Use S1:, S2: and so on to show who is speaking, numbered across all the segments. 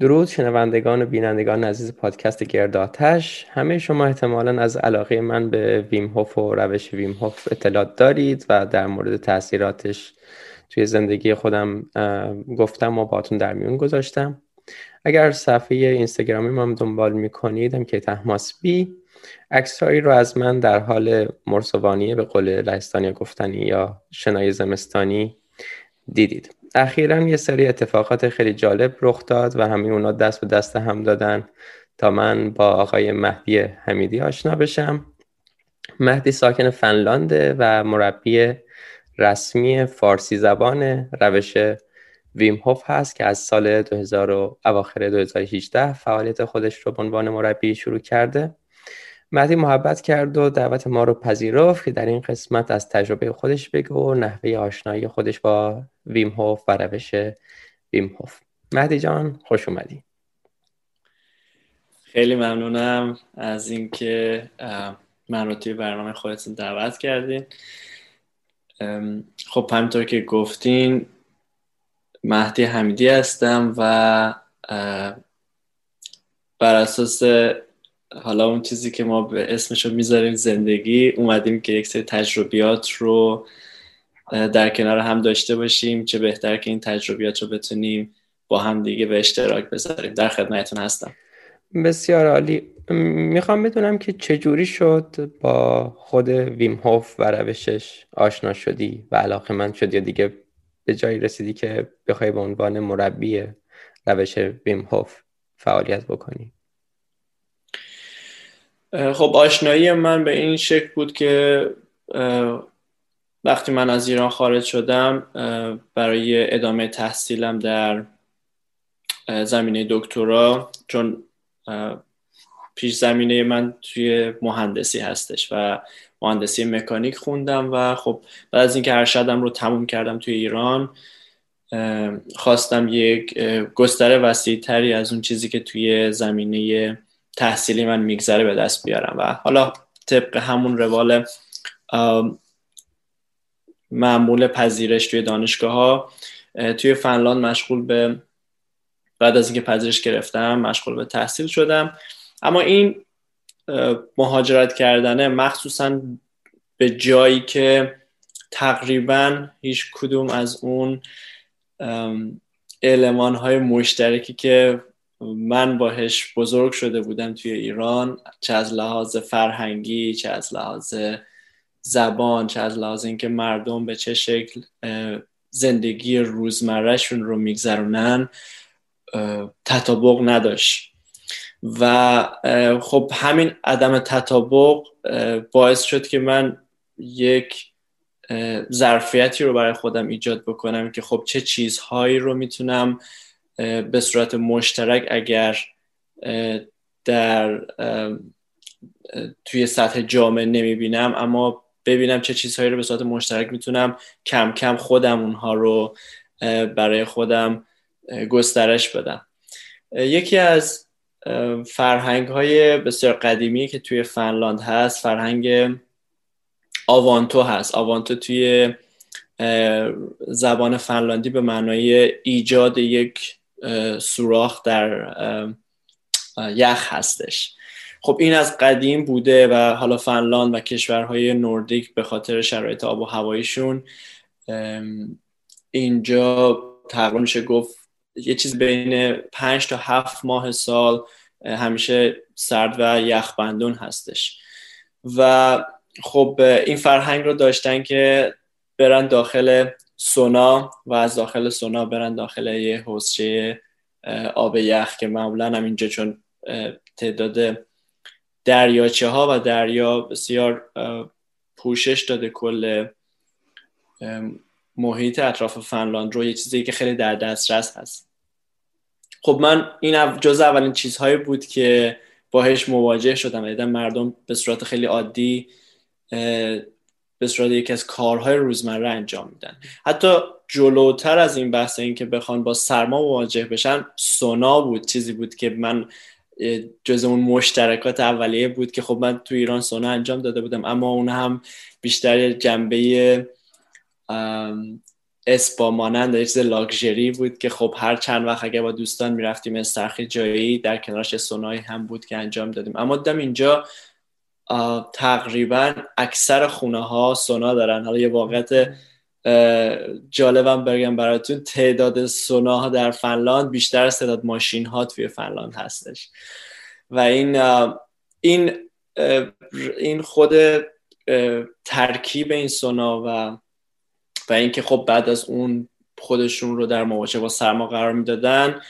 S1: درود شنوندگان و بینندگان عزیز پادکست گرداتش همه شما احتمالا از علاقه من به ویم هوف و روش ویم هوف اطلاعات دارید و در مورد تاثیراتش توی زندگی خودم گفتم و باتون در میون گذاشتم. اگر صفحه اینستاگرامی ما دنبال می‌کنید هم که تحماس بی عکسهایی رو از من در حال مرسوانی به قول لهستانی گفتنی یا شنای زمستانی دیدید. اخیرا یه سری اتفاقات خیلی جالب رخ داد و همه اونا دست به دست هم دادن تا من با آقای مهدی حمیدی آشنا بشم. مهدی ساکن فنلانده و مربی رسمی فارسی زبان روش ویم هوف هست که از سال 2000 و اواخر 2018 فعالیت خودش رو به عنوان مربی شروع کرده. مهدی محبت کرد و دعوت ما رو پذیرفت که در این قسمت از تجربه خودش بگه و نحوه آشنایی خودش با ویم هوف و روش ویم هوف. مهدی جان خوش اومدی.
S2: خیلی ممنونم از اینکه من رو توی برنامه خودتون دعوت کردین. خب همینطور که گفتین مهدی حمیدی هستم و بر اساس حالا اون چیزی که ما به اسمش رو می‌ذاریم زندگی اومدیم که یک سری تجربیات رو در کنار هم داشته باشیم چه بهتر که این تجربیات رو بتونیم با هم دیگه به اشتراک بذاریم. در خدمتتون هستم.
S1: بسیار عالی. می‌خوام بدونم که چجوری شد با خود ویم هوف و روشش آشنا شدی و علاقه من شدی یا دیگه به جایی رسیدی که بخوای به عنوان مربی روش ویم هوف فعالیت بکنی؟
S2: خب آشنایی من به این شکل بود که وقتی من از ایران خارج شدم برای ادامه تحصیلم در زمینه دکترا چون پیش زمینه من توی مهندسی هستش و مهندسی مکانیک خوندم و خب بعد از اینکه ارشدم رو تموم کردم توی ایران خواستم یک گستره وسیع تری از اون چیزی که توی زمینه تحصیلی من میگذره به دست بیارم. و حالا طبق همون روال معمول پذیرش توی دانشگاه ها توی فنلاند مشغول به بعد از اینکه پذیرش گرفتم مشغول به تحصیل شدم. اما این مهاجرت کردنه مخصوصا به جایی که تقریبا هیچ کدوم از اون علمان های مشترکی که من باهش بزرگ شده بودم توی ایران چه از لحاظ فرهنگی چه از لحاظ زبان چه از لحاظ اینکه مردم به چه شکل زندگی روزمرهشون رو میگذرونن تطابق نداشت. و خب همین عدم تطابق باعث شد که من یک ظرفیتی رو برای خودم ایجاد بکنم که خب چه چیزهایی رو می‌تونم به صورت مشترک اگر در توی سطح جامعه نمی‌بینم اما ببینم چه چیزهایی رو به صورت مشترک می‌تونم کم کم خودم اونها رو برای خودم گسترش بدم. یکی از فرهنگ های بسیار قدیمی که توی فنلاند هست فرهنگ آوانتو هست. آوانتو توی زبان فنلاندی به معنای ایجاد یک سوراخ در یخ هستش. خب این از قدیم بوده و حالا فنلاند و کشورهای نوردیک به خاطر شرایط آب و هوایشون اینجا تقریبا میشه گفت یه چیز بین پنج تا هفت ماه سال همیشه سرد و یخبندون هستش. و خب این فرهنگ رو داشتن که برن داخل سونا و از داخل سونا برن داخل یه حوزچه آب یخ که معمولا هم اینجا چون تعداد دریاچه ها و دریا بسیار پوشش داده کل محیط اطراف فنلاند رو یه چیزی که خیلی در دسترس هست. خب من این جز اولین چیزهایی بود که باهش مواجه شدم دیدم مردم به صورت خیلی عادی به صورت یکی از کارهای روزمره انجام میدن. حتی جلوتر از این بحث این که بخوان با سرما مواجه بشن سونا بود چیزی بود که من جز اون مشترکات اولیه بود که خب من تو ایران سونا انجام داده بودم اما اون هم بیشتر جنبه اسپا مانند یه چیز لاکچری بود که خب هر چند وقت اگه با دوستان می‌رفتیم استرخی جایی در کنارش سونایی هم بود که انجام دادیم. اما دیدم اینجا تقریبا اکثر خونه ها سونا دارن. حالا یه واقعیت جالبم بگم براتون تعداد سونا در فنلاند بیشتر از تعداد ماشین ها توی فنلاند هستش. و این این این خود ترکیب این سونا و و اینکه خب بعد از اون خودشون رو در مواجهه با سرما قرار می‌دادن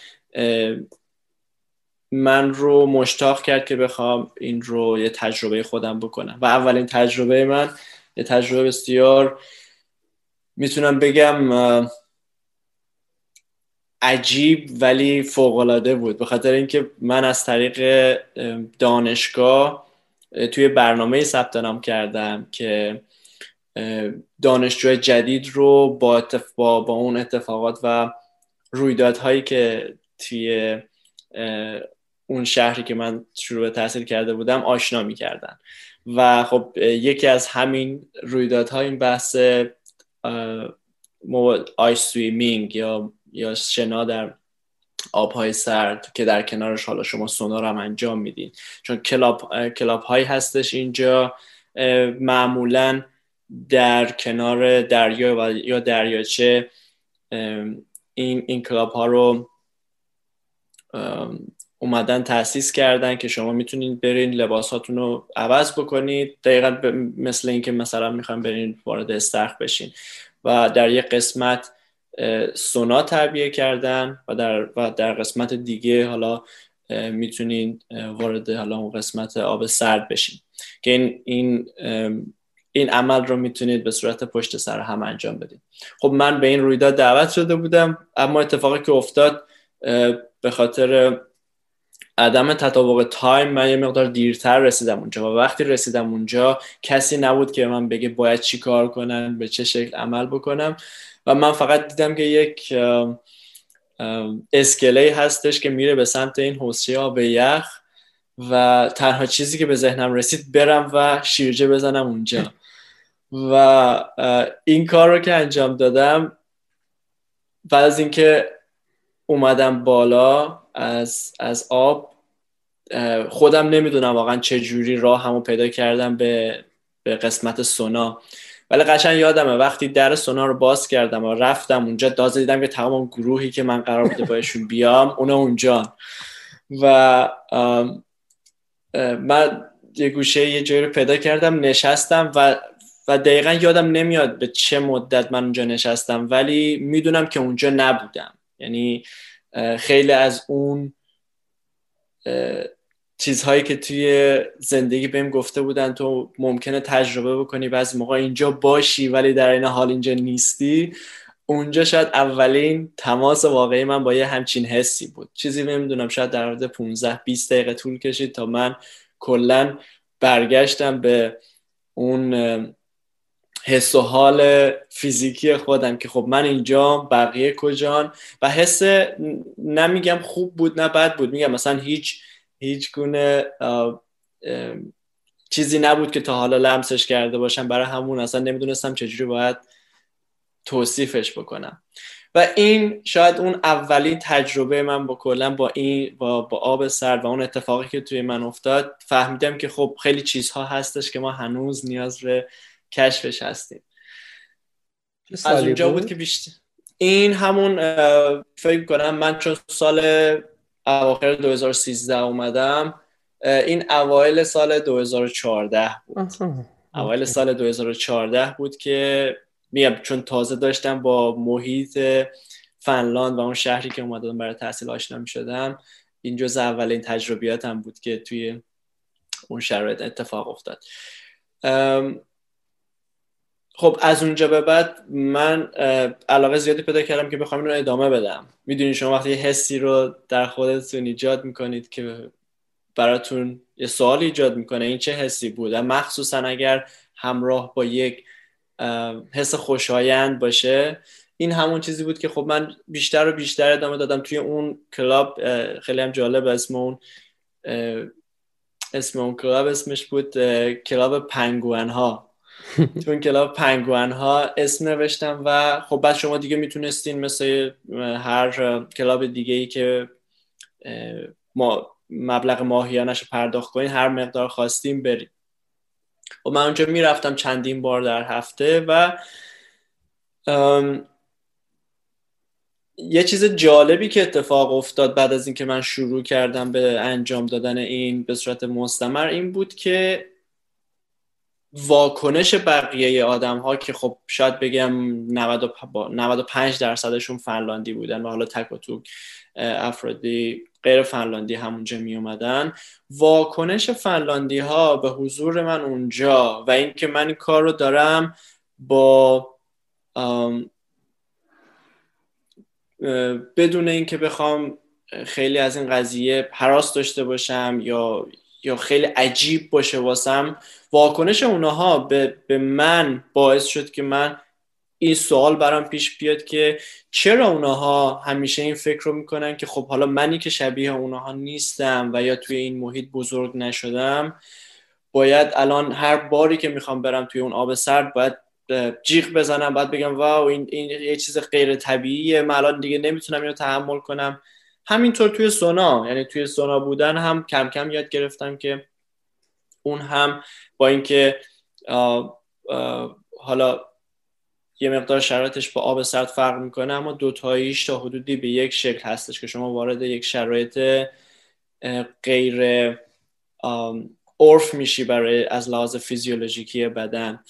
S2: من رو مشتاق کرد که بخوام این رو یه تجربه خودم بکنم. و اولین تجربه من یه تجربه بسیار می‌تونم بگم عجیب ولی فوقالعاده بود. به خاطر اینکه من از طریق دانشگاه توی برنامه ثبت نام کردم که دانشجو جدید رو با, با, با اون اتفاقات و رویدادهایی که توی اون شهری که من شروع به تحصیل کرده بودم آشنا می‌کردن. و خب یکی از همین رویدادها این بحث ice swimming یا یا شنا در آبهای سرد که در کنارش حالا شما سونا رو هم انجام میدین. چون club, club هایی هستش اینجا معمولا در کنار دریا و یا دریاچه این این کلاب ها رو اومدن تاسیس کردن که شما می‌تونید برین لباساتون رو عوض بکنید. دقیقا مثل اینکه مثلا می‌خوایم برین وارد استرخ بشین. و در یک قسمت سونا تربیه کردن و در, و در قسمت دیگه حالا می‌تونید وارد حالا اون قسمت آب سرد بشین. که این این این عمل رو می‌تونید به صورت پشت سر هم انجام بدید خب من به این رویداد دعوت شده بودم اما اتفاقی که افتاد به خاطر عدم تطابق تایم من یه مقدار دیرتر رسیدم اونجا و وقتی رسیدم اونجا کسی نبود که من بگه باید چی کار کنن به چه شکل عمل بکنم. و من فقط دیدم که یک اسکله هستش که میره به سمت این حوصه آب یخ و تنها چیزی که به ذهنم رسید برم و شیرجه بزنم اونجا. و این کار رو که انجام دادم بعد از اینکه اومدم بالا از, از آب خودم نمی‌دونم واقعا چه جوری راه همو پیدا کردم به, به قسمت سونا. ولی قشنگ یادمه وقتی در سونا رو باز کردم و رفتم اونجا دازه دیدم که تمام گروهی که من قرار بوده باشون بیام اونا اونجا. و من یه گوشه یه جایی رو پیدا کردم نشستم و و دقیقا یادم نمیاد به چه مدت من اونجا نشستم ولی می‌دونم که اونجا نبودم. یعنی خیلی از اون چیزهایی که توی زندگی بهم گفته بودن تو ممکنه تجربه بکنی بعضی موقع اینجا باشی ولی در این حال اینجا نیستی اونجا شاید اولین تماس واقعی من با یه همچین حسی بود. چیزی نمی‌دونم شاید در حد 15 20 دقیقه طول کشید تا من کلا برگشتم به اون حس و حال فیزیکی خودم که خب من اینجا بقیه کجان؟ و حس نمیگم خوب بود نه بد بود. میگم مثلا هیچ هیچ گونه چیزی نبود که تا حالا لمسش کرده باشم. برای همون اصلا نمی‌دونستم چجوری باید توصیفش بکنم. و این شاید اون اولین تجربه من با کلا با این با, با آب سرد و اون اتفاقی که توی من افتاد فهمیدم که خب خیلی چیزها هستش که ما هنوز نیاز به کشفش هستیم. از اونجا بود, که بیشتر این همون فکر کنم من چون سال اواخر 2013 اومدم این اوایل سال 2014 بود. اوایل سال 2014 بود که میگم چون تازه داشتم با محیط فنلاند و اون شهری که اومدم برای تحصیل آشنا می شدم این جز اولین تجربیاتم بود که توی اون شرایط اتفاق افتاد. خب از اونجا به بعد من علاقه زیادی پیدا کردم که بخوام این رو ادامه بدم. می‌دونید شما وقتی حسی رو در خودتون ایجاد می‌کنید که براتون یه سوال ایجاد می‌کنه این چه حسی بود؟ مخصوصا اگر همراه با یک حس خوشایند باشه این همون چیزی بود که خب من بیشتر و بیشتر ادامه دادم توی اون کلاب. خیلی هم جالب اسم اون اسم اون club اسمش بود club پنگوئن ها تو club پنگوئن ها اسم نوشتم و خب بعد شما دیگه می‌تونستین مثل هر club دیگه ای که ما مبلغ ماهیانش پرداخت کنین هر مقدار خواستیم بریم و خب من اونجا می‌رفتم چندین بار در هفته و یه چیز جالبی که اتفاق افتاد بعد از اینکه من شروع کردم به انجام دادن این به صورت مستمر این بود که واکنش بقیه آدم ها که خب شاید بگم 95 درصدشون فنلاندی بودن و حالا تک و توک افرادی غیر فنلاندی همونجا می اومدن واکنش فنلاندی ها به حضور من اونجا و اینکه من این کار رو دارم با بدون اینکه بخوام خیلی از این قضیه حراس داشته باشم یا یا خیلی عجیب باشه واسم. واکنش اونها به, به من باعث شد که من این سوال برام پیش بیاد که چرا اونها همیشه این فکر رو می‌کنن که خب حالا منی که شبیه اونها نیستم و یا توی این محیط بزرگ نشدم باید الان هر باری که می‌خوام برم توی اون آب سرد باید جیغ بزنم باید بگم واو این, این یه چیز غیر طبیعیه من الان دیگه نمی‌تونم اینو تحمل کنم. همینطور توی سونا یعنی توی سونا بودن هم کم کم یاد گرفتم که اون هم با اینکه حالا یه مقدار شرایطش با آب سرد فرق می‌کنه اما دوتاییش تا حدودی به یک شکل هستش که شما وارد یک شرایط غیر عرف میشی برای از لحاظ فیزیولوژیکی بدن.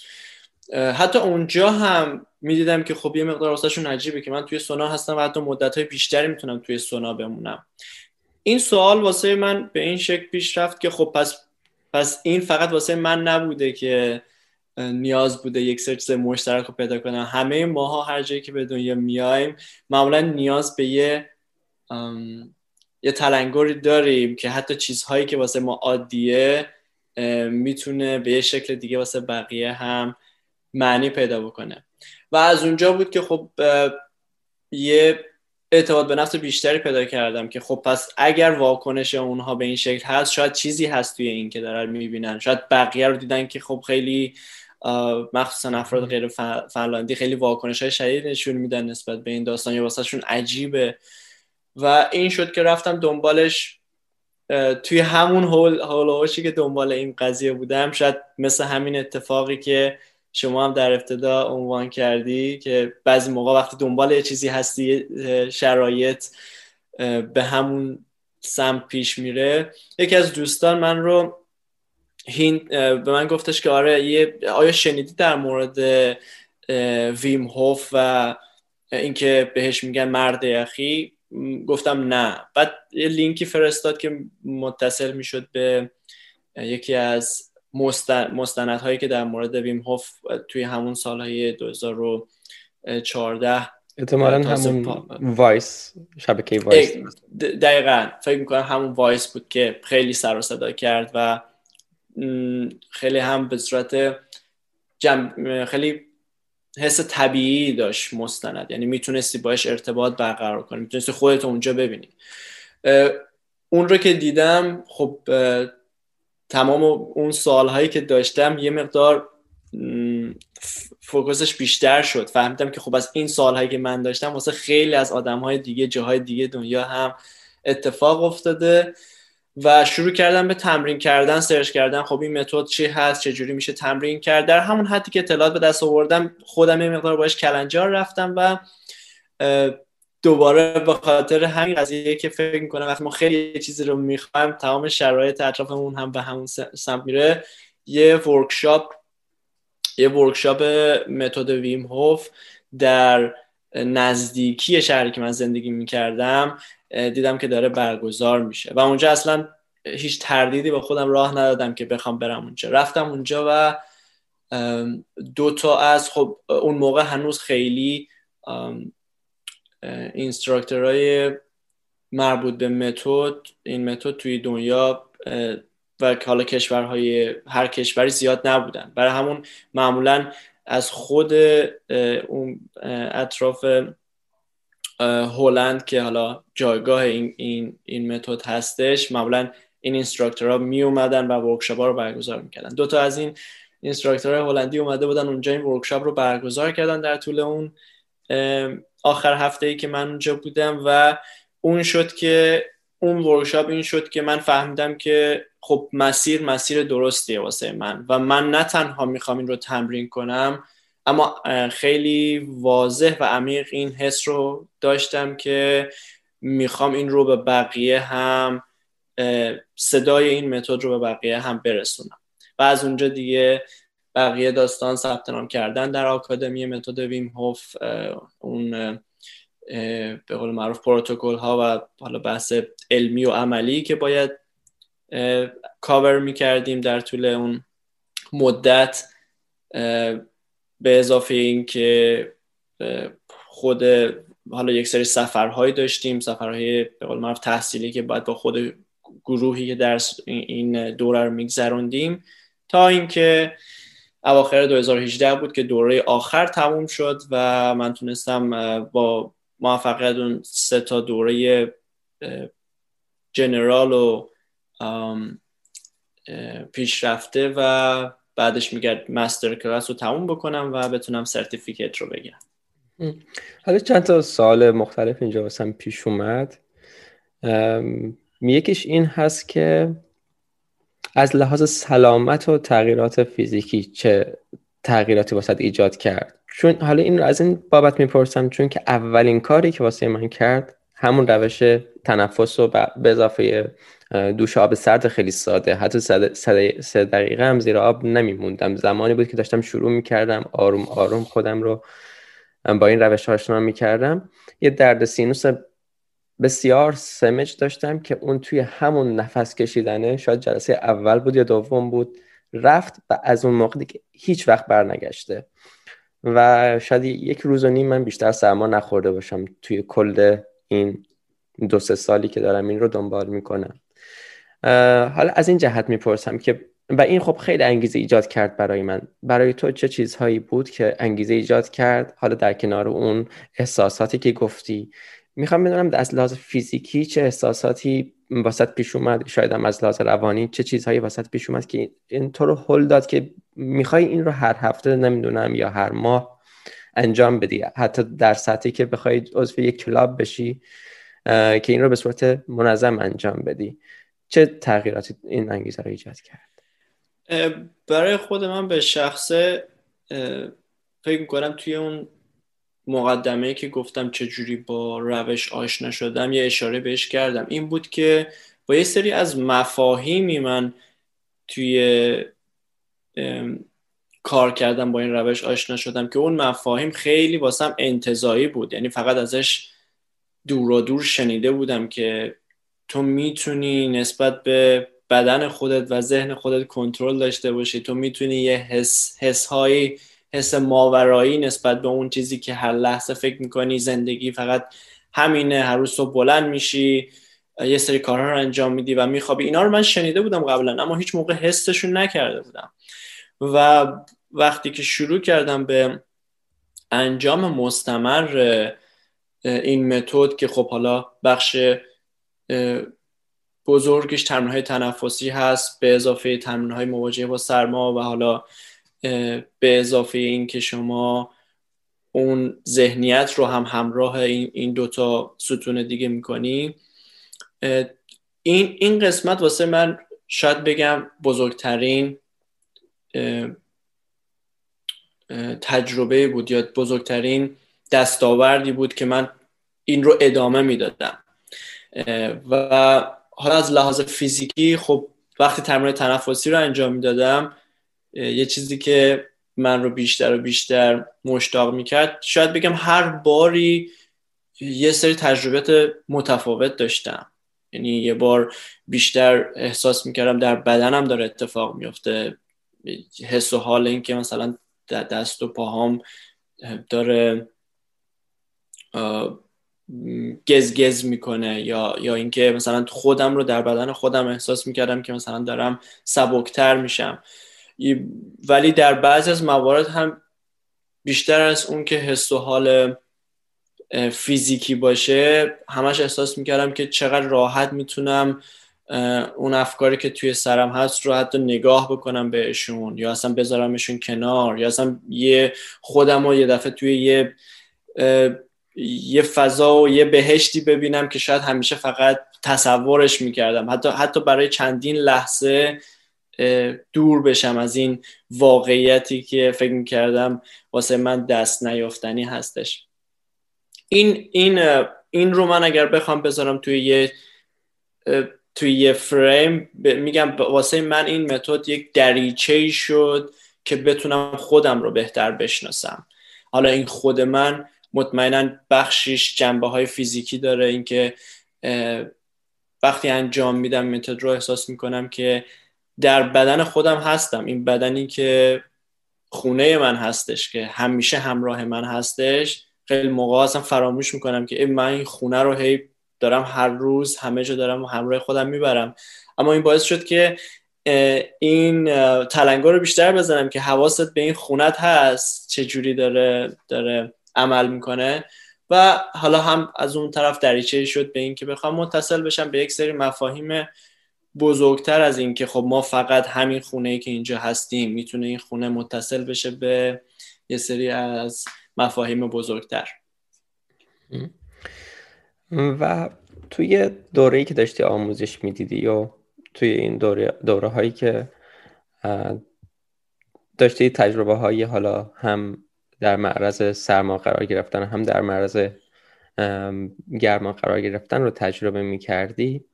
S2: حتی اونجا هم می‌دیدم که خب یه مقدار واسهشون عجیبه که من توی سونا هستم و حتی مدت بیشتری می‌تونم توی سونا بمونم. این سوال واسه من به این شکل پیش رفت که خب پس پس این فقط واسه من نبوده که نیاز بوده یک سری چیز مشترک رو پیدا کنم. همه ماها هر جایی که به دنیا میایم معمولا نیاز به یه یه تلنگری داریم که حتی چیزهایی که واسه ما عادیه می‌تونه به یه شکل دیگه واسه بقیه هم معنی پیدا بکنه. و از اونجا بود که خب یه اعتماد به نفس بیشتری پیدا کردم که خب پس اگر واکنش اونها به این شکل هست شاید چیزی هست توی این که دارن می‌بینن. شاید بقیه رو دیدن که خب خیلی مخصوصا افراد غیر فنلاندی خیلی واکنش های شدید نشون میدن نسبت به این داستان یا واسه عجیبه. و این شد که رفتم دنبالش توی همون هول که دنبال این قضیه بودم. شاید مثل همین اتفاقی که شما هم در ابتدا عنوان کردی که بعضی موقع وقتی دنبال یه چیزی هستی شرایط به همون سمت پیش میره. یکی از دوستان من رو هین به من گفتش که آره یه آیا شنیدی در مورد ویم هوف و اینکه بهش میگن مرد یخی؟ گفتم نه. بعد یه لینکی فرستاد که متصل می‌شد به یکی از مستند هایی که در مورد ویم هوف توی همون سالهای 2014
S1: احتمالا همون وایس شبکه وایس.
S2: دقیقا. فکر می‌کنم همون Vice بود که خیلی سر و صدا کرد و خیلی هم به صورت جمع خیلی حس طبیعی داشت مستند. یعنی می‌تونستی باش ارتباط برقرار کنی. می‌تونستی خودت اونجا ببینی. اون رو که دیدم خب تمام اون سوالهایی که داشتم یه مقدار focus ش بیشتر شد. فهمیدم که خب از این سوالهایی که من داشتم واسه خیلی از آدمهای دیگه جاهای دیگه دنیا هم اتفاق افتاده و شروع کردم به تمرین کردن search کردن. خب این متد چی هست؟ چه جوری میشه تمرین کرد؟ در همون حدی که اطلاعات به دست آوردم خودم یه مقدار باش کلنجار رفتم و دوباره به خاطر همین قضیه که فکر می‌کنم وقتی ما خیلی چیزی رو می‌خوایم تمام شرایط اطرافمون هم به همون سمت میره. یه workshop یه workshop متد ویم هوف در نزدیکی شهری که من زندگی می‌کردم دیدم که داره برگزار میشه. و اونجا اصلا هیچ تردیدی به خودم راه ندادم که بخوام برم اونجا. رفتم اونجا و دو تا از خب اون موقع هنوز خیلی اینستراکتورهای مربوط به متد این متد توی دنیا و حالا کشورهای هر کشوری زیاد نبودن. برای همون معمولا از خود اون اطراف هلند که حالا جایگاه این این این متد هستش معمولا این instructor ها می اومدن و workshop رو برگزار می‌کردن. دو تا از این instructor هلندی اومده بودن اونجا این workshop رو برگزار کردن در طول اون آخر هفته ای که من اونجا بودم و اون شد که اون workshop این شد که من فهمیدم که خب مسیر مسیر درستیه واسه من و من نه تنها می‌خوام این رو تمرین کنم اما خیلی واضح و عمیق این حس رو داشتم که می‌خوام این رو به بقیه هم صدای این متد رو به بقیه هم برسونم. و از اونجا دیگه بقیه داستان ثبت نام کردن در آکادمی متد ویم هوف اون به قول معروف پروتکل ها و حالا بحث علمی و عملی که باید کاور می‌کردیم در طول اون مدت به اضافه این که خود حالا یک سری سفرهایی داشتیم سفرهای به قول معروف تحصیلی که باید با خود گروهی که درس این دوره رو میگذروندیم تا اینکه اواخر 2018 بود که دوره آخر تموم شد و من تونستم با موفقیت اون سه تا دوره جنرال و پیشرفته و بعدش میگرد مستر کلاس رو تموم بکنم و بتونم سرتیفیکت رو بگیرم.
S1: حالا چند تا سال مختلف اینجا واسم پیش اومد. یکیش این هست که از لحاظ سلامت و تغییرات فیزیکی چه تغییراتی واسه ایجاد کرد؟ چون حالا این رو از این بابت می‌پرسم چون که اولین کاری که واسه من کرد همون روش تنفس و به اضافه دوش آب سرد خیلی ساده. حتی سه دقیقه هم زیر آب نمیموندم. زمانی بود که داشتم شروع می‌کردم آروم آروم خودم رو با این روش آشنا می‌کردم. یه درد سینوس بسیار سمج داشتم که اون توی همون نفس کشیدنه شاید جلسه اول بود یا دوم بود رفت و از اون موقع دیگه هیچ وقت برنگشته. و شاید یک روز و نیم من بیشتر سرما نخورده باشم توی کل این دو سه سالی که دارم این رو دنبال می‌کنم. حالا از این جهت می‌پرسم که و این خب خیلی انگیزه ایجاد کرد برای من. برای تو چه چیزهایی بود که انگیزه ایجاد کرد؟ حالا در کنار اون احساساتی که گفتی می‌خوام بدونم از لحاظ فیزیکی چه احساساتی واسط پیش اومد؟ شاید هم از لحاظ روانی چه چیزهایی واسط پیش اومد که این تو رو هل داد که می‌خوای این رو هر هفته نمی‌دونم یا هر ماه انجام بدی. حتی در سطحی که بخوای عضو یک کلاب بشی که این رو به صورت منظم انجام بدی. چه تغییراتی این انگیزه رو ایجاد کرد؟
S2: برای خود من به شخصه فکر می‌کنم توی اون مقدمه که گفتم چجوری با روش آشنا شدم یه اشاره بهش کردم. این بود که با یه سری از مفاهیمی من توی کار کردم با این روش آشنا شدم که اون مفاهیم خیلی واسم انتظایی بود. یعنی فقط ازش دور و دور شنیده بودم که تو می‌تونی نسبت به بدن خودت و ذهن خودت کنترل داشته باشی. تو می‌تونی یه حس حسهایی حس ماورایی نسبت به اون چیزی که هر لحظه فکر می‌کنی زندگی فقط همینه هر روز تو بلند میشی یه سری کارها رو انجام میدی و میخوابی. اینا رو من شنیده بودم قبلا اما هیچ موقع حسشون نکرده بودم. و وقتی که شروع کردم به انجام مستمر این متد که خب حالا بخش بزرگش تمرین های تنفسی هست به اضافه تمرین های مواجهه با سرما و حالا به اضافه این که شما اون ذهنیت رو هم همراه این, این دوتا ستون دیگه می‌کنی. این, این قسمت واسه من شاید بگم بزرگترین تجربه بود یا بزرگترین دستاوردی بود که من این رو ادامه می‌دادم. و حالا از لحاظ فیزیکی خب وقتی تمرین تنفسی رو انجام می‌دادم یه چیزی که من رو بیشتر و بیشتر مشتاق می‌کرد. شاید بگم هر باری یه سری تجربیات متفاوت داشتم. یعنی یه بار بیشتر احساس می‌کردم در بدنم داره اتفاق میفته حس و حال این که مثلا دست و پاهام داره گز می‌کنه یا یا اینکه مثلا خودم رو در بدن خودم احساس می‌کردم که مثلا دارم سبکتر میشم. ولی در بعضی از موارد هم بیشتر از اون که حس و حال فیزیکی باشه همش احساس می‌کردم که چقدر راحت می‌تونم اون افکاری که توی سرم هست رو حتی نگاه بکنم بهشون یا اصلا بذارمشون کنار یا اصلا یه خودم رو یه دفعه توی یه یه فضا و یه بهشتی ببینم که شاید همیشه فقط تصورش می‌کردم. حتی حتی برای چندین لحظه دور بشم از این واقعیتی که فکر می‌کردم واسه من دست نیافتنی هستش. این این این رو من اگر بخوام بذارم توی یه توی یه فریم میگم واسه من این متد یک دریچه شد که بتونم خودم رو بهتر بشناسم. حالا این خود من مطمئنا بخشیش جنبه های فیزیکی داره اینکه وقتی انجام میدم متد رو احساس می‌کنم که در بدن خودم هستم. این بدنی که خونه من هستش که همیشه همراه من هستش. خیلی موقع اصلا فراموش می‌کنم که من این خونه رو هی دارم هر روز همه جا دارم همراه خودم می‌برم. اما این باعث شد که این تلنگر رو بیشتر بزنم که حواست به این خونت هست چه جوری داره داره عمل می‌کنه. و حالا هم از اون طرف دریچه شد به اینکه بخوام متصل بشم به یک سری مفاهیم بزرگتر از این که خب ما فقط همین خونه ای که اینجا هستیم می‌تونه این خونه متصل بشه به یه سری از مفاهیم بزرگتر.
S1: و توی دوره ای که داشتی آموزش می‌دیدی یا توی این دوره, دوره هایی که داشتی تجربه هایی حالا هم در معرض سرما قرار گرفتن هم در معرض گرما قرار گرفتن رو تجربه می کردی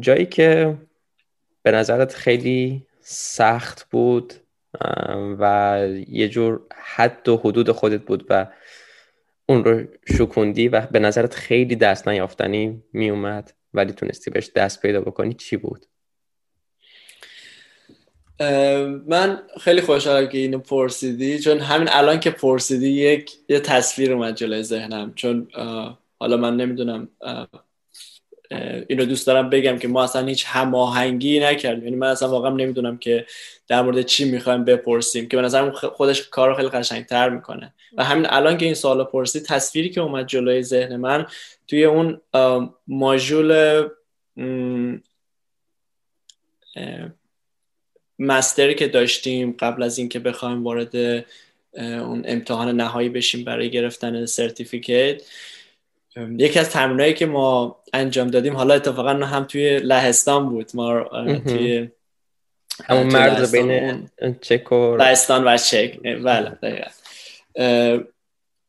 S1: جایی که به نظرت خیلی سخت بود و یه جور حد و حدود خودت بود و اون رو شکوندی و به نظرت خیلی دست نیافتنی می اومد ولی تونستی بهش دست پیدا بکنی چی بود؟
S2: من خیلی خوشحالم که اینو پرسیدی چون همین الان که پرسیدی یک یه تصویر اومد جلوی ذهنم چون حالا من نمی‌دونم اینو دوست دارم بگم که ما اصلا هیچ هماهنگی نکردیم. یعنی من اصلا واقعا نمی‌دونم که در مورد چی می‌خوایم بپرسیم که به نظرم خودش کار رو خیلی قشنگتر می‌کنه. و همین الان که این سوال پرسید تصویری که اومد جلوی ذهن من توی اون ماژول مستری که داشتیم قبل از اینکه بخوایم وارد اون امتحان نهایی بشیم برای گرفتن سرتیفیکیت یکی از تمرینایی که ما انجام دادیم حالا اتفاقا هم توی لهستان بود. ما توی
S1: همون مرز بین چک و
S2: لهستان و چک. بله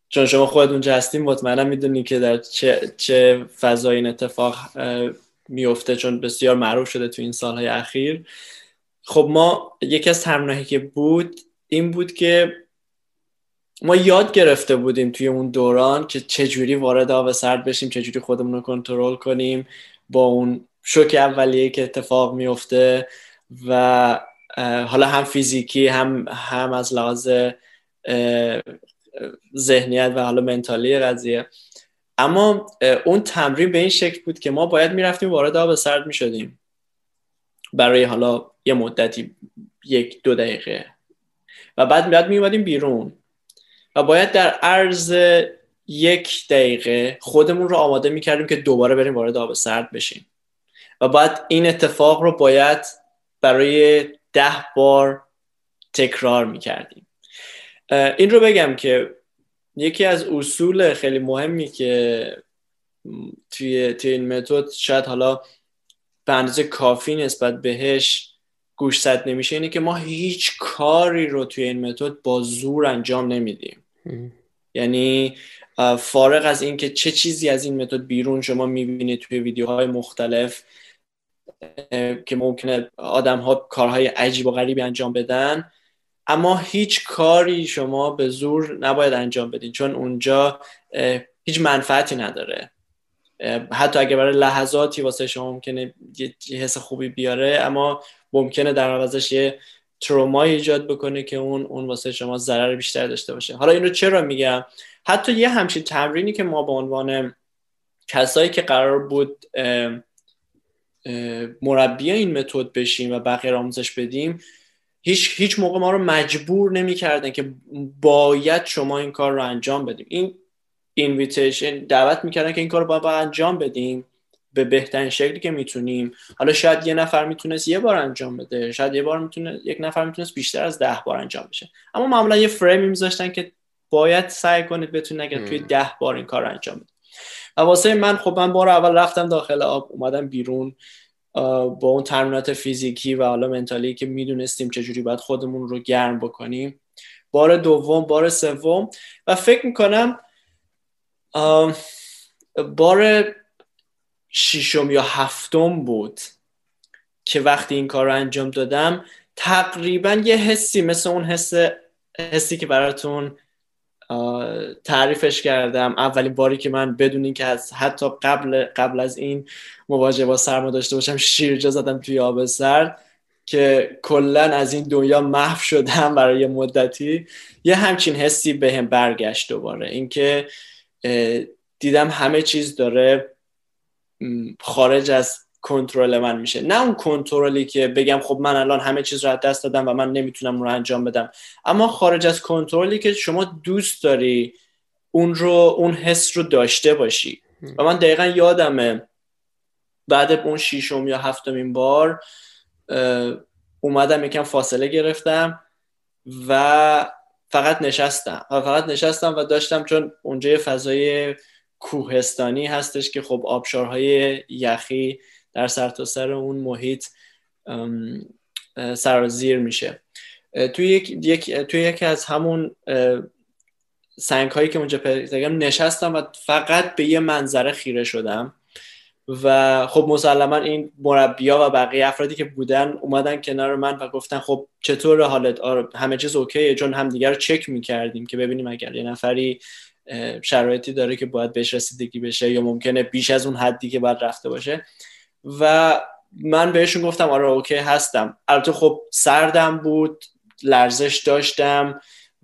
S2: چون شما خود اونجا هستیم مطمئنا می‌دونی که در چه, چه فضای این اتفاق میفته چون بسیار معروف شده تو این سالهای اخیر. خب ما یکی از تمرینایی که بود این بود که ما یاد گرفته بودیم توی اون دوران که چجوری وارد آب سرد بشیم چجوری خودمون رو کنترل کنیم با اون شوک اولیه که اتفاق میفته و حالا هم فیزیکی هم هم از لحاظ ذهنیت و حالا منتالی قضیه. اما اون تمرین به این شکل بود که ما باید می‌رفتیم وارد آب سرد می‌شدیم. برای حالا یه مدتی یک دو دقیقه. و بعد بعد می بیرون. و باید در عرض یک دقیقه خودمون رو آماده می‌کردیم که دوباره بریم وارد آب سرد بشیم. و بعد این اتفاق رو باید برای ده بار تکرار می‌کردیم. این رو بگم که یکی از اصول خیلی مهمی که توی, توی این متد شاید حالا به اندازه کافی نسبت بهش گوش نمیشه اینه که ما هیچ کاری رو توی این متد با زور انجام نمیدیم. یعنی فارغ از اینکه چه چیزی از این متد بیرون شما می‌بینید توی ویدیوهای مختلف که ممکنه آدم ها کارهای عجیب و غریبی انجام بدن اما هیچ کاری شما به زور نباید انجام بدین چون اونجا هیچ منفعتی نداره. حتی اگه برای لحظاتی واسه شما ممکنه یه حس خوبی بیاره اما ممکنه در عوضش یه تروما ایجاد بکنه که اون اون واسه شما ضرر بیشتر داشته باشه. حالا اینو چرا میگم؟ حتی یه همچین تمرینی که ما به عنوان کسایی که قرار بود مربی این متد بشیم و بقیه آموزش بدیم هیچ هیچ موقع ما رو مجبور نمی‌کردن که باید شما این کار رو انجام بدیم. این اینویتیشن دعوت می‌کردن که این کار رو باید انجام بدیم. به بهترین شکلی که می‌تونیم. حالا شاید یه نفر می‌تونست یه بار انجام بده شاید یه بار می‌تونه یک نفر می‌تونست بیشتر از ده بار انجام بشه. اما معمولا یه فریمی میذاشتن که باید سعی کنید بتونید اگر توی ده بار این کار انجام بدید. و واسه من خب من بار اول رفتم داخل آب اومدم بیرون با اون تمرینات فیزیکی و حالا منتالی که می‌دونستیم چجوری باید خودمون رو گرم بکنیم. بار دوم بار سوم و فکر می‌کنم بار ششم یا هفتم بود که وقتی این کار رو انجام دادم تقریبا یه حسی مثل اون حس حسی که براتون تعریفش کردم. اولین باری که من بدون اینکه از حتی قبل قبل از این مواجه با سرما داشته باشم شیرجه زدم توی آب سرد که کلا از این دنیا محو شدم برای مدتی. یه همچین حسی به هم برگشت دوباره. اینکه دیدم همه چیز داره خارج از کنترل من میشه. نه اون کنترلی که بگم خب من الان همه چیز رو از دست دادم و من نمی‌تونم رو انجام بدم. اما خارج از کنترلی که شما دوست داری اون رو اون حس رو داشته باشی. و من دقیقا یادمه بعد اون شیشم یا هفتمین بار اومدم یکم فاصله گرفتم و فقط نشستم. و فقط نشستم و داشتم چون اونجا یه فضای کوهستانی هستش که خب آبشارهای یخی در سرتاسر سر اون محیط سرازیر میشه. توی یک, یک توی یکی از همون سنگ هایی که اونجا پیدا نشستم و فقط به یه منظره خیره شدم و خب مسلما این مربیا و بقیه افرادی که بودن اومدن کنار من و گفتن خب چطور حالت؟ آره همه چیز اوکیه چون همدیگه رو چک می‌کردیم که ببینیم اگر یه نفری شرایطی داره که باید بهش رسیدگی بشه یا ممکنه بیش از اون حدی که باید رفته باشه. و من بهشون گفتم آره اوکی هستم. البته خب سردم بود لرزش داشتم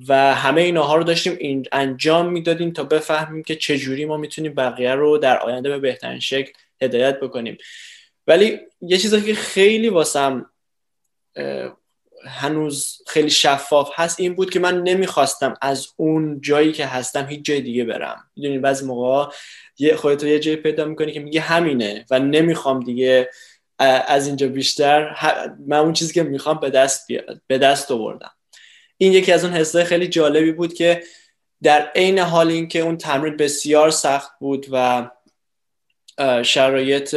S2: و همه اینها رو داشتیم این انجام می‌دادیم تا بفهمیم که چجوری ما می‌تونیم بقیه رو در آینده به بهترین شکل هدایت بکنیم. ولی یه چیزی که خیلی واسم هنوز خیلی شفاف هست این بود که من نمی‌خواستم از اون جایی که هستم هیچ جای دیگه برم. می‌دونی بعضی موقع یه خودتو یه جایی پیدا می‌کنی که میگه همینه و نمی‌خوام دیگه از اینجا بیشتر من اون چیزی که می‌خوام به دست بیاد به دست آوردم. این یکی از اون حسای خیلی جالبی بود که در عین حال اینکه اون تمرین بسیار سخت بود و شرایط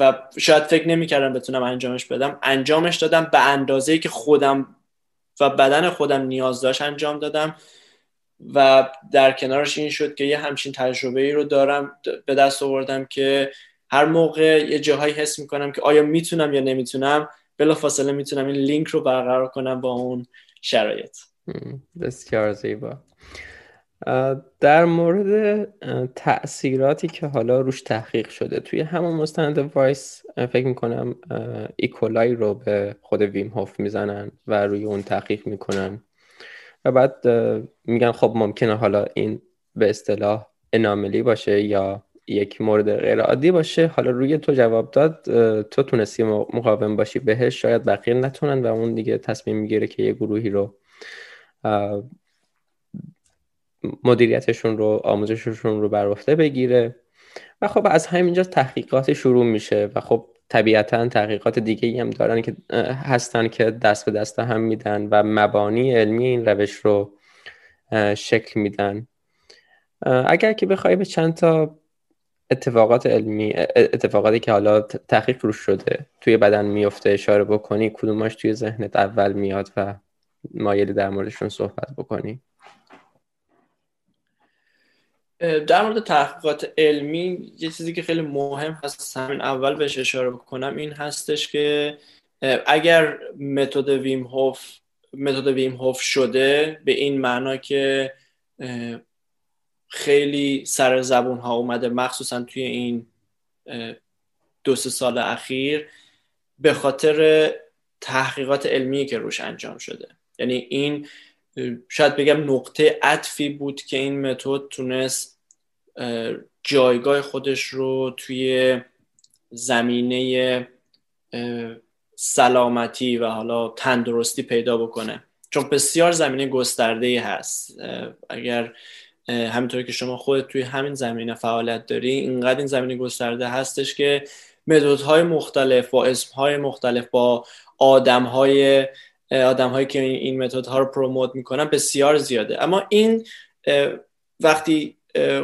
S2: و شاید فکر نمی‌کردم بتونم انجامش بدم. انجامش دادم به اندازه که خودم و بدن خودم نیاز داشت انجام دادم. و در کنارش این شد که یه همچین تجربه ای رو دارم به دست آوردم که هر موقع یه جاهایی حس می‌کنم که آیا می‌تونم یا نمی‌تونم بلا فاصله می‌تونم این لینک رو برقرار کنم با اون شرایط.
S1: بسیار زیبا. در مورد تاثیراتی که حالا روش تحقیق شده توی همون مستند Vice فکر می‌کنم E. coli رو به خود ویم هوف می‌زنن و روی اون تحقیق می‌کنن. و بعد میگن خب ممکنه حالا این به اصطلاح اناملی باشه یا یک مورد غیر عادی باشه. حالا روی تو جواب داد تو تونستی مقاوم باشی بهش شاید بقیه نتونن و اون دیگه تصمیم می‌گیره که یه گروهی رو مدیریتشون رو آموزششون رو بر عهده بگیره. و خب از همینجا تحقیقات شروع میشه و خب طبیعتا تحقیقات دیگه هم دارن که هستن که دست به دست هم میدن و مبانی علمی این روش رو شکل میدن. اگر که بخوای به چند تا اتفاقات علمی اتفاقاتی که حالا تحقیق روش شده توی بدن میفته اشاره بکنی کدوماش توی ذهنت اول میاد و مایلی در موردشون صحبت بکنی؟
S2: در مورد تحقیقات علمی یه چیزی که خیلی مهم هست همین اول بهش اشاره بکنم این هستش که اگر متد ویم هوف متد ویم هوف شده به این معنا که خیلی سر زبون ها اومده مخصوصا توی این دو سه سال اخیر به خاطر تحقیقات علمی که روش انجام شده. یعنی این شاید بگم نقطه عطفی بود که این متد تونست جایگاه خودش رو توی زمینه سلامتی و حالا تندرستی پیدا بکنه. چون بسیار زمینه گسترده هست. اگر همینطوری که شما خودت توی همین زمینه فعالیت داری اینقدر این زمینه گسترده هستش که های مختلف با های مختلف با های آدم هایی که این متد ها رو پروموت می‌کنن بسیار زیاده. اما این وقتی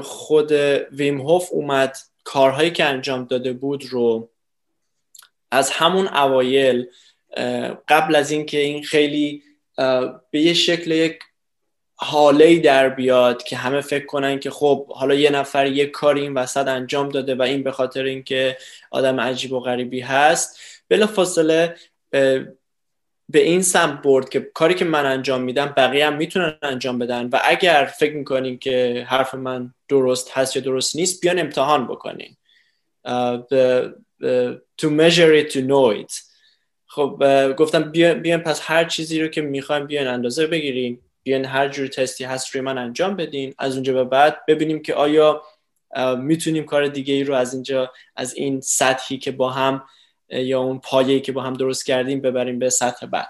S2: خود ویم هوف اومد کارهایی که انجام داده بود رو از همون اوایل قبل از اینکه این خیلی به یه شکل یک حاله در بیاد که همه فکر کنن که خب حالا یه نفر یه کاری این وسط انجام داده و این به خاطر اینکه آدم عجیب و غریبی هست بلا فاصله به این سمت برد که کاری که من انجام میدم بقیه هم می‌تونن انجام بدن و اگر فکر می‌کنین که حرف من درست هست یا درست نیست بیان امتحان بکنین. to measure it to know it. خب گفتم بیان, پس هر چیزی رو که می‌خوایم بیان اندازه بگیریم. بیان هر جور تستی هست روی من انجام بدین. از اونجا به بعد ببینیم که آیا می‌تونیم کار دیگه ای رو از اینجا از این سطحی که با هم یا اون پایه‌ای که با هم درست کردیم ببریم به سطح بعد.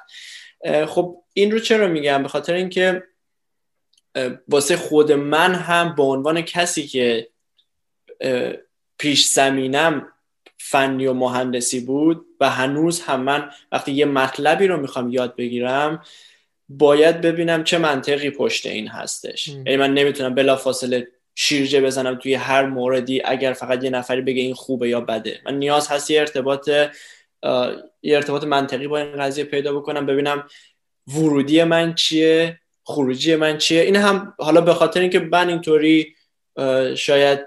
S2: خب این رو چرا میگم؟ به خاطر اینکه واسه خود من هم به عنوان کسی که پیش زمینم فنی و مهندسی بود و هنوز هم من وقتی یه مطلبی رو می‌خوام یاد بگیرم باید ببینم چه منطقی پشت این هستش. یعنی من نمی‌تونم بلافاصله شیرجه بزنم توی هر موردی اگر فقط یه نفری بگه این خوبه یا بده. من نیاز هست یه ارتباط یه ارتباط منطقی با این قضیه پیدا بکنم ببینم ورودی من چیه خروجی من چیه. این هم حالا به خاطر اینکه من اینطوری شاید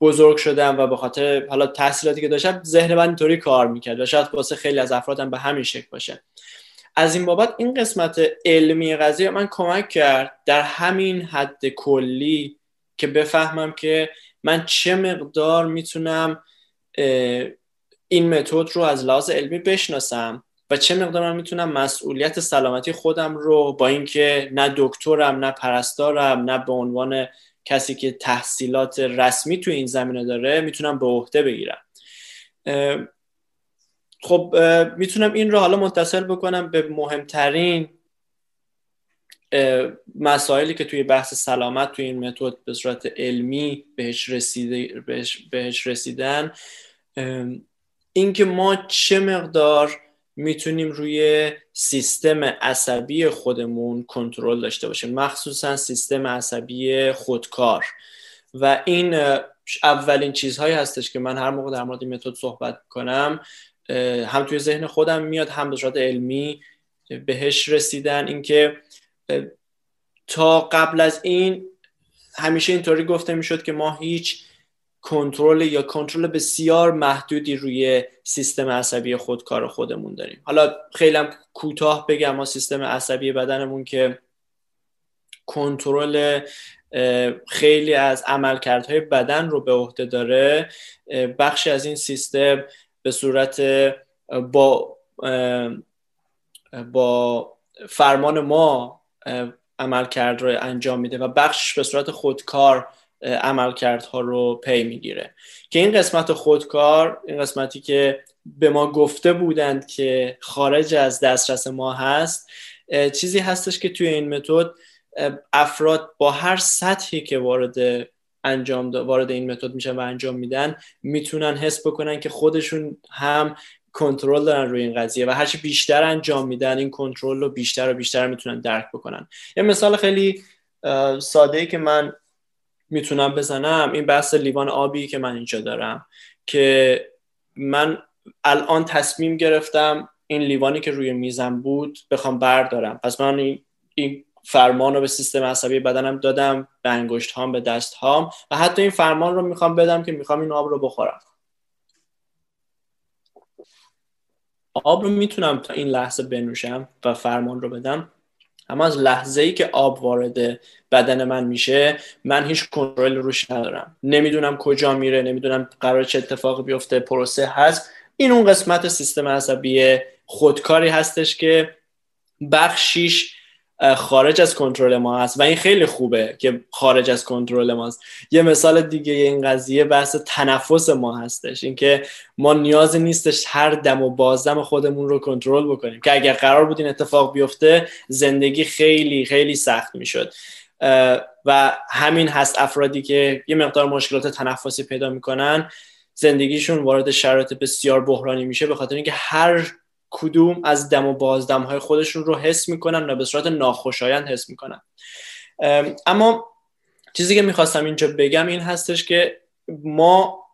S2: بزرگ شدم و به خاطر حالا تحصیلاتی که داشتم ذهن من اینطوری کار می‌کرد و شاید واسه خیلی از افرادم به همین شکل باشه. از این بابت این قسمت علمی قضیه من کمک کرد در همین حد کلی که بفهمم که من چه مقدار می‌تونم این متد رو از لحاظ علمی بشناسم و چه مقدار من می‌تونم مسئولیت سلامتی خودم رو با اینکه نه دکترم نه پرستارم نه به عنوان کسی که تحصیلات رسمی تو این زمینه داره می‌تونم به عهده بگیرم. خب می‌تونم این رو حالا متصل بکنم به مهمترین مسائلی که توی بحث سلامت توی این متد به صورت علمی بهش, رسیده بهش, رسیدن اینکه ما چه مقدار می‌تونیم روی سیستم عصبی خودمون کنترل داشته باشیم مخصوصا سیستم عصبی خودکار. و این اولین چیزهایی هستش که من هر موقع در مورد این متد صحبت کنم هم توی ذهن خودم میاد هم به صورت علمی بهش رسیدن. اینکه تا قبل از این همیشه اینطوری گفته می‌شد که ما هیچ کنترل یا کنترل بسیار محدودی روی سیستم عصبی خودکار خودمون داریم. حالا خیلی کوتاه بگم ما سیستم عصبی بدنمون که کنترل خیلی از عملکردهای بدن رو به عهده داره. بخشی از این سیستم به صورت با با فرمان ما عملکرد رو انجام میده و بخش به صورت خودکار عملکردها رو پی می‌گیره. که این قسمت خودکار این قسمتی که به ما گفته بودند که خارج از دسترس ما هست چیزی هستش که توی این متد افراد با هر سطحی که وارد انجام وارد این متد میشن و انجام میدن می‌تونن حس بکنن که خودشون هم کنترل دارن روی این قضیه و هرچی بیشتر انجام میدن این کنترل رو بیشتر و بیشتر می‌تونن درک بکنن. یه مثال خیلی ساده ای که من می‌تونم بزنم این بحث لیوان آبی که من اینجا دارم که من الان تصمیم گرفتم این لیوانی که روی میزم بود بخوام بردارم. پس من این فرمان رو به سیستم عصبی بدنم دادم به انگشت هام به دست هام و حتی این فرمان رو می‌خوام بدم که می‌خوام این آب رو بخورم. آب رو می‌تونم تا این لحظه بنوشم و فرمان رو بدم. اما از لحظه ای که آب وارد بدن من میشه من هیچ کنترل روش ندارم. نمی‌دونم کجا میره نمی‌دونم قرار چه اتفاقی بیفته پروسه هست. این اون قسمت سیستم عصبی خودکاری هستش که بخشیش خارج از کنترل ما هست و این خیلی خوبه که خارج از کنترل ماست. یه مثال دیگه این قضیه بحث تنفس ما هستش. اینکه ما نیاز نیستش هر دم و بازدم خودمون رو کنترل بکنیم. که اگر قرار بود این اتفاق بیفته زندگی خیلی خیلی سخت می‌شد. و همین هست افرادی که یه مقدار مشکلات تنفسی پیدا می‌کنن زندگیشون وارد شرایط بسیار بحرانی میشه به خاطر اینکه هر کدوم از دم و بازدم های خودشون رو حس می‌کنن و به صورت ناخوشایند حس می‌کنن. اما چیزی که می‌خواستم اینجا بگم این هستش که ما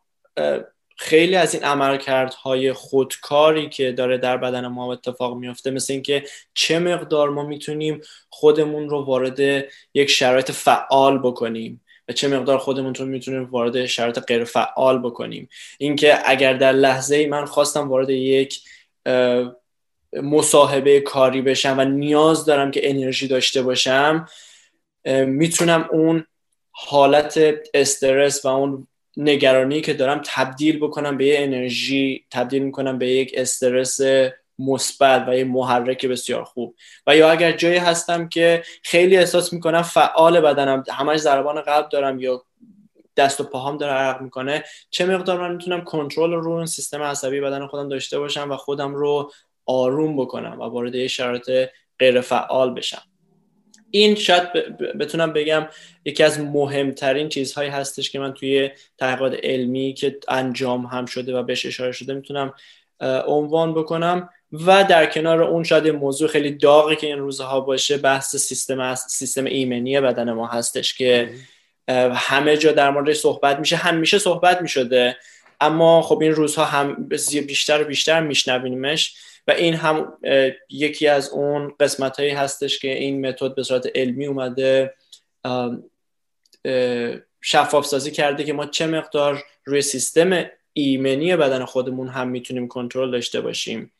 S2: خیلی از این عملکردهای خودکاری که داره در بدن ما اتفاق میفته مثل اینکه چه مقدار ما می‌تونیم خودمون رو وارد یک شرایط فعال بکنیم و چه مقدار خودمون رو می‌تونیم وارد شرایط غیر فعال بکنیم. اینکه اگر در لحظه ای من خواستم وارد یک مصاحبه کاری بشم و نیاز دارم که انرژی داشته باشم می‌تونم اون حالت استرس و اون نگرانی که دارم تبدیل بکنم به یه انرژی تبدیل می‌کنم به یک استرس مثبت و یه محرک بسیار خوب. و یا اگر جایی هستم که خیلی احساس می‌کنم فعال بدنم همش ضربان قلب دارم یا دست و پاهام داره عرق می‌کنه. چه مقدار من می‌تونم کنترل رو اون سیستم عصبی بدن خودم داشته باشم و خودم رو آروم بکنم و وارد یه شرایط غیر فعال بشم. این شاید بتونم بگم یکی از مهمترین چیزهایی هستش که من توی تحقیقات علمی که انجام هم شده و بهش اشاره شده می‌تونم عنوان بکنم و در کنار اون شاید موضوع خیلی داغی که این روزها باشه بحث سیستم سیستم ایمنی بدن ما هستش که همه جا در مورد صحبت میشه همیشه صحبت می‌شده. اما خب این روزها هم بیشتر و بیشتر میشنویمش و این هم یکی از اون قسمت هایی هستش که این متد به صورت علمی اومده شفاف سازی کرده که ما چه مقدار روی سیستم ایمنی بدن خودمون هم می‌تونیم کنترل داشته باشیم.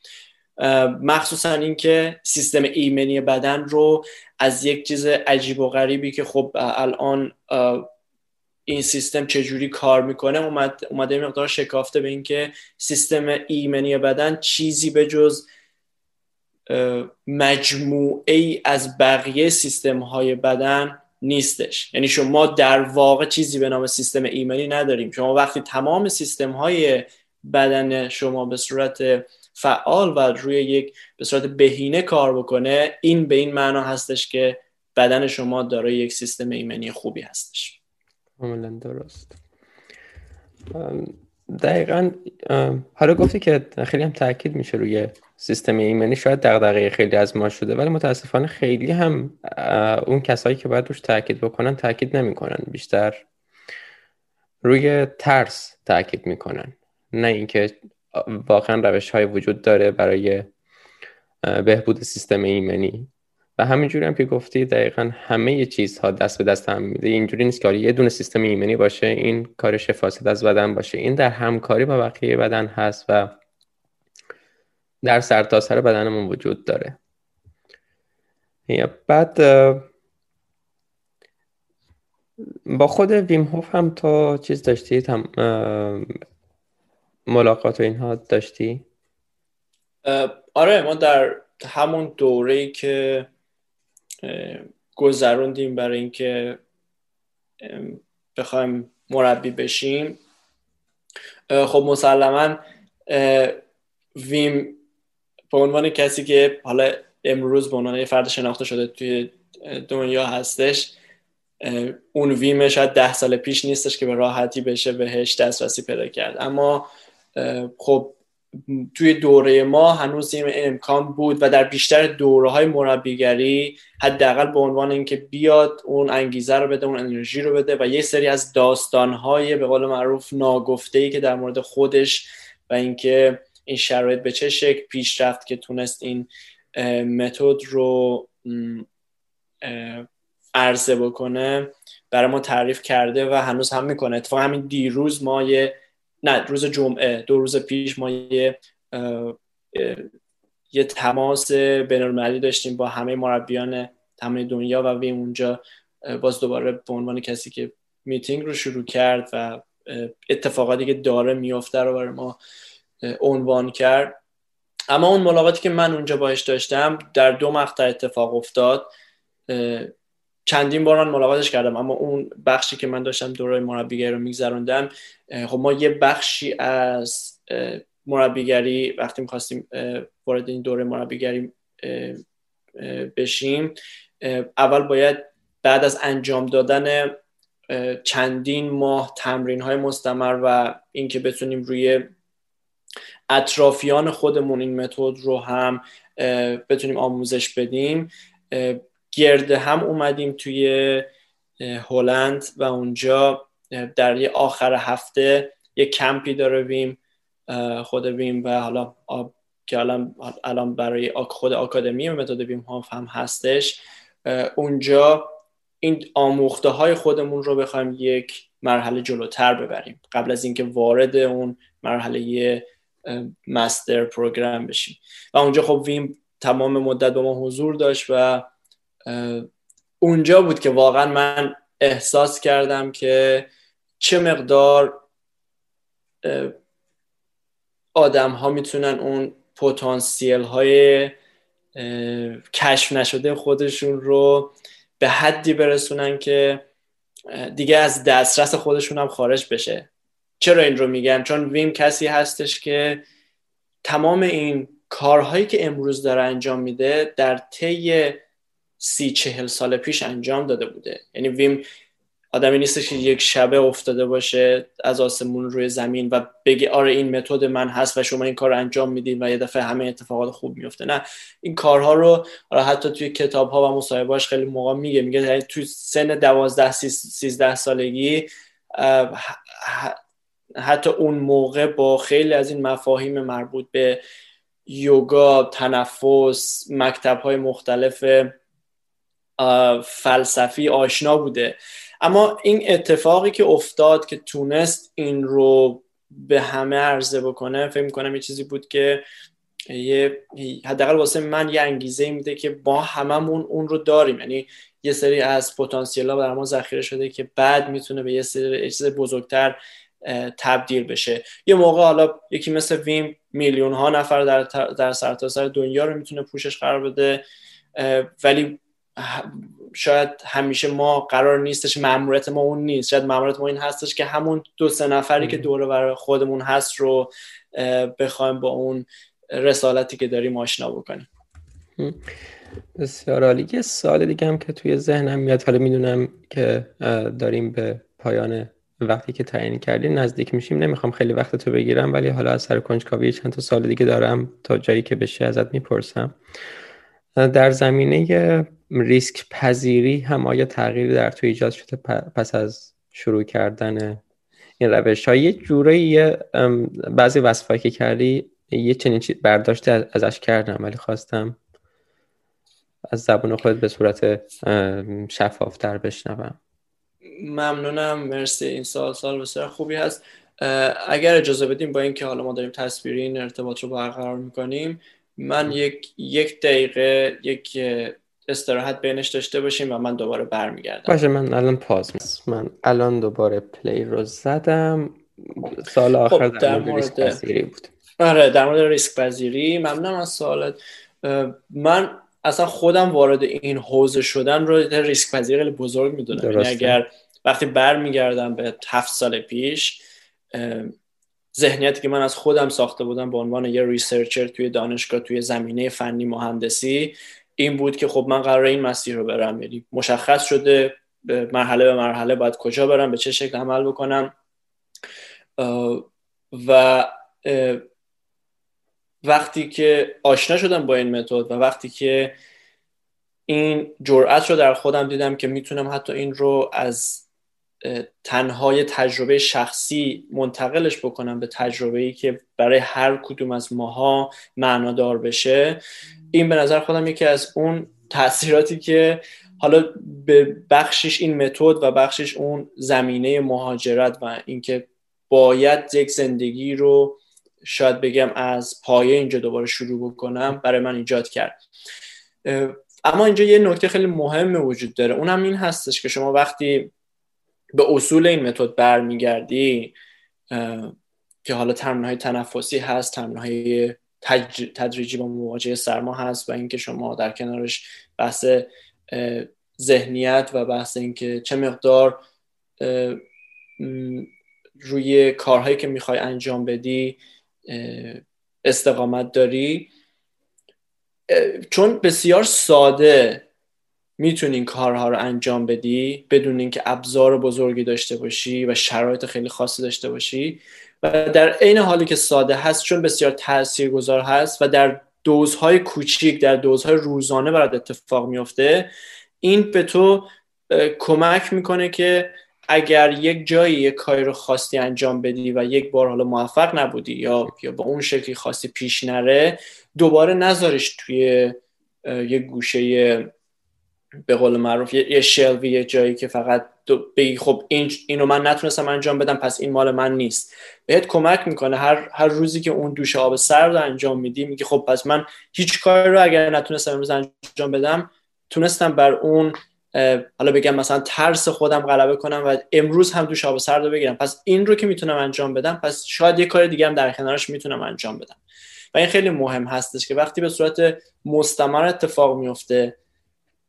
S2: مخصوصا اینکه سیستم ایمنی بدن رو از یک چیز عجیب و غریبی که خب الان این سیستم چجوری کار می‌کنه اومد اومده مقدار شکافته به اینکه سیستم ایمنی بدن چیزی به جز مجموعه ای از بقیه سیستم های بدن نیستش. یعنی شما در واقع چیزی به نام سیستم ایمنی نداریم. شما وقتی تمام سیستم های بدن شما به صورت فعال و روی یک به صورت بهینه کار بکنه این به این معنا هستش که بدن شما دارای یک سیستم ایمنی خوبی هستش.
S1: کاملا درست. دقیقا حالا گفتی که خیلی هم تاکید میشه روی سیستم ایمنی شاید دغدغه خیلی از ما شده ولی متاسفانه خیلی هم اون کسایی که باید روش تاکید بکنن تاکید نمی‌کنن بیشتر روی ترس تاکید می‌کنن. نه اینکه واقعا روش های وجود داره برای بهبود سیستم ایمنی. و همینجوری هم که گفتی دقیقا همه چیزها دست به دست هم میده. اینجوری نیست که یه دونه سیستم ایمنی باشه این کارش فاسد از بدن باشه. این در همکاری با بقیه بدن هست و در سرتاسر سر بدنمون وجود داره. بعد با خود ویم هوف هم تو چیز داشتی ملاقات و اینها داشتی؟
S2: آره ما در همون دوره که گذروندیم برای اینکه بخوایم مربی بشیم. خب مسلما ویم به عنوان کسی که حالا امروز به عنوان فرد شناخته شده توی دنیا هستش اون ویم شاید ده سال پیش نیستش که به راحتی بشه بهش دسترسی پیدا کرد. اما خب توی دوره ما هنوز این امکان بود و در بیشتر دوره های مربیگری حداقل به عنوان اینکه بیاد اون انگیزه رو بده اون انرژی رو بده و یه سری از داستان های به قول معروف ناگفته ای که در مورد خودش و اینکه این شرایط به چه شکل پیش رفت که تونست این متد رو عرضه بکنه برای ما تعریف کرده و هنوز هم می‌کنه. اتفاقا همین دیروز ما یه نه روز جمعه دو روز پیش ما یه یه تماس بینالمللی داشتیم با همه مربیان تمام دنیا و ویم اونجا باز دوباره به عنوان کسی که میتینگ رو شروع کرد و اتفاقاتی که داره میافته رو برای ما عنوان کرد. اما اون ملاقاتی که من اونجا باش داشتم در دو مقطع اتفاق افتاد. چندین بار من ملاقاتش کردم اما اون بخشی که من داشتم دوره مربیگری رو میگذروندم خب ما یه بخشی از مربیگری وقتی می‌خواستیم وارد این دوره مربیگری بشیم اول باید بعد از انجام دادن چندین ماه تمرین های مستمر و اینکه بتونیم روی اطرافیان خودمون این متد رو هم بتونیم آموزش بدیم گرد هم اومدیم توی هلند و اونجا در یه آخر هفته یه کمپی داره ویم خود ویم و حالا که الان الان برای خود آکادمی متد ویم هم هستش. اونجا این آموخته های خودمون رو بخوایم یک مرحله جلوتر ببریم. قبل از اینکه وارد اون مرحله مستر پروگرام بشیم. و اونجا خب ویم تمام مدت با ما حضور داشت و اونجا بود که واقعا من احساس کردم که چه مقدار آدم ها می‌تونن اون پتانسیل های کشف نشده خودشون رو به حدی برسونن که دیگه از دسترس خودشون هم خارج بشه. چرا این رو میگم؟ چون ویم کسی هستش که تمام این کارهایی که امروز داره انجام میده در طی سی چهل سال پیش انجام داده بوده. یعنی ویم آدمی نیستش که یک شبه افتاده باشه از آسمون روی زمین و بگه آره این متد من هست و شما این کار رو انجام میدین و یه دفعه همه اتفاقات خوب میفته. نه این کارها رو حتی توی کتاب ها و مصاحبهاش خیلی موقع میگه میگه یعنی توی سن دوازده سیزده سالگی حتی اون موقع با خیلی از این مفاهیم مربوط به یوگا تنفس مکتب های مختلف فلسفی آشنا بوده. اما این اتفاقی که افتاد که تونست این رو به همه عرضه بکنه فکر می‌کنم یه چیزی بود که حداقل واسه من یه انگیزه میده که با هممون اون رو داریم. یعنی یه سری از پتانسیل ها ما ذخیره شده که بعد می‌تونه به یه سری چیز بزرگتر تبدیل بشه. یه موقع حالا یکی مثل ویم میلیون ها نفر در, در سرتاسر دنیا رو می‌تونه پوشش قرار بده ولی شاید همیشه ما قرار نیستش ماموریت ما اون نیست. شاید ماموریت ما این هستش که همون دو سه نفری که دور بر خودمون هست رو بخوایم با اون رسالتی که داریم آشنا بکنیم.
S1: بسیار عالی. یه سال دیگه هم که توی ذهنم میاد. حالا می‌دونم که داریم به پایان وقتی که تعیین کردیم نزدیک میشیم. نمی‌خوام خیلی وقت تو بگیرم ولی حالا از سر کنجکاوی چند تا سال دیگه دارم تا جایی که بشه ازت می‌پرسم. در زمینه ریسک پذیری هم آیا تغییری در تو ایجاد شده پس از شروع کردن این روش ها یه جوره بعضی وصفایی که کردی یه چنین چیز برداشت ازش کردم ولی خواستم از زبون خودت به صورت شفافتر بشنوم.
S2: ممنونم مرسی. این سال سال بسیار خوبی هست. اگر اجازه بدیم با اینکه حالا ما داریم تصویری این ارتباط رو برقرار می‌کنیم من یک یک دقیقه یک استراحت بینش داشته باشیم و من دوباره برمیگردم.
S1: باشه من الان پاز من الان دوباره پلی رو زدم. سال آخر خب در, مورد ریسک پذیری بود.
S2: آره در مورد ریسک پذیری ممنونم از سوالت. من اصلا خودم وارد این حوزه شدن رو ریسک پذیری خیلی بزرگ می‌دونم. یعنی اگر وقتی برمیگردم به هفت سال پیش ذهنیتی که من از خودم ساخته بودم به عنوان یه ریسرچر توی دانشگاه توی زمینه فنی مهندسی این بود که خب من قرار این مسیر رو برم. یعنی مشخص شده مرحله به مرحله باید کجا برم به چه شکل عمل بکنم. و وقتی که آشنا شدم با این متد و وقتی که این جرأت رو در خودم دیدم که می‌تونم حتی این رو از تنهای تجربه شخصی منتقلش بکنم به تجربه ای که برای هر کدوم از ماها معنادار بشه. این به نظر خودم یکی از اون تاثیراتی که حالا به بخشش این متد و بخشش اون زمینه مهاجرت و اینکه باید یک زندگی رو شاید بگم از پایه اینجا دوباره شروع بکنم برای من ایجاد کرد. اما اینجا یه نکته خیلی مهم وجود داره. اونم این هستش که شما وقتی به اصول این متد برمیگردی که حالا تمرین های تنفسی هست تمرین های تدریجی با مواجهه سرما هست و اینکه شما در کنارش بحث ذهنیت و بحث اینکه چه مقدار روی کارهایی که می‌خوای انجام بدی استقامت داری. چون بسیار ساده می‌تونی این کارها رو انجام بدی بدون اینکه ابزار بزرگی داشته باشی و شرایط خیلی خاصی داشته باشی. و در عین حالی که ساده هست چون بسیار تاثیرگذار هست و در دوزهای کوچیک در دوزهای روزانه برات اتفاق میفته این به تو کمک می‌کنه که اگر یک جایی یک کاری رو خواستی انجام بدی و یک بار حالا موفق نبودی یا یا با اون شکلی خواستی پیش نره دوباره نذارش توی یک گوشه به قول معروف یه شلوی یه جایی که فقط بگی خب این اینو من نتونستم انجام بدم پس این مال من نیست. بهت کمک می‌کنه. هر هر روزی که اون دوش آب سرد انجام میدی میگی خب پس من هیچ کاری رو اگر نتونستم امروز انجام بدم تونستم بر اون حالا بگم مثلا ترس خودم غلبه کنم و امروز هم دوش آب سرد رو بگیرم. پس این رو که می‌تونم انجام بدم پس شاید یه کار دیگه هم در کنارش می‌تونم انجام بدم. و این خیلی مهم هستش که وقتی به صورت مستمر اتفاق میفته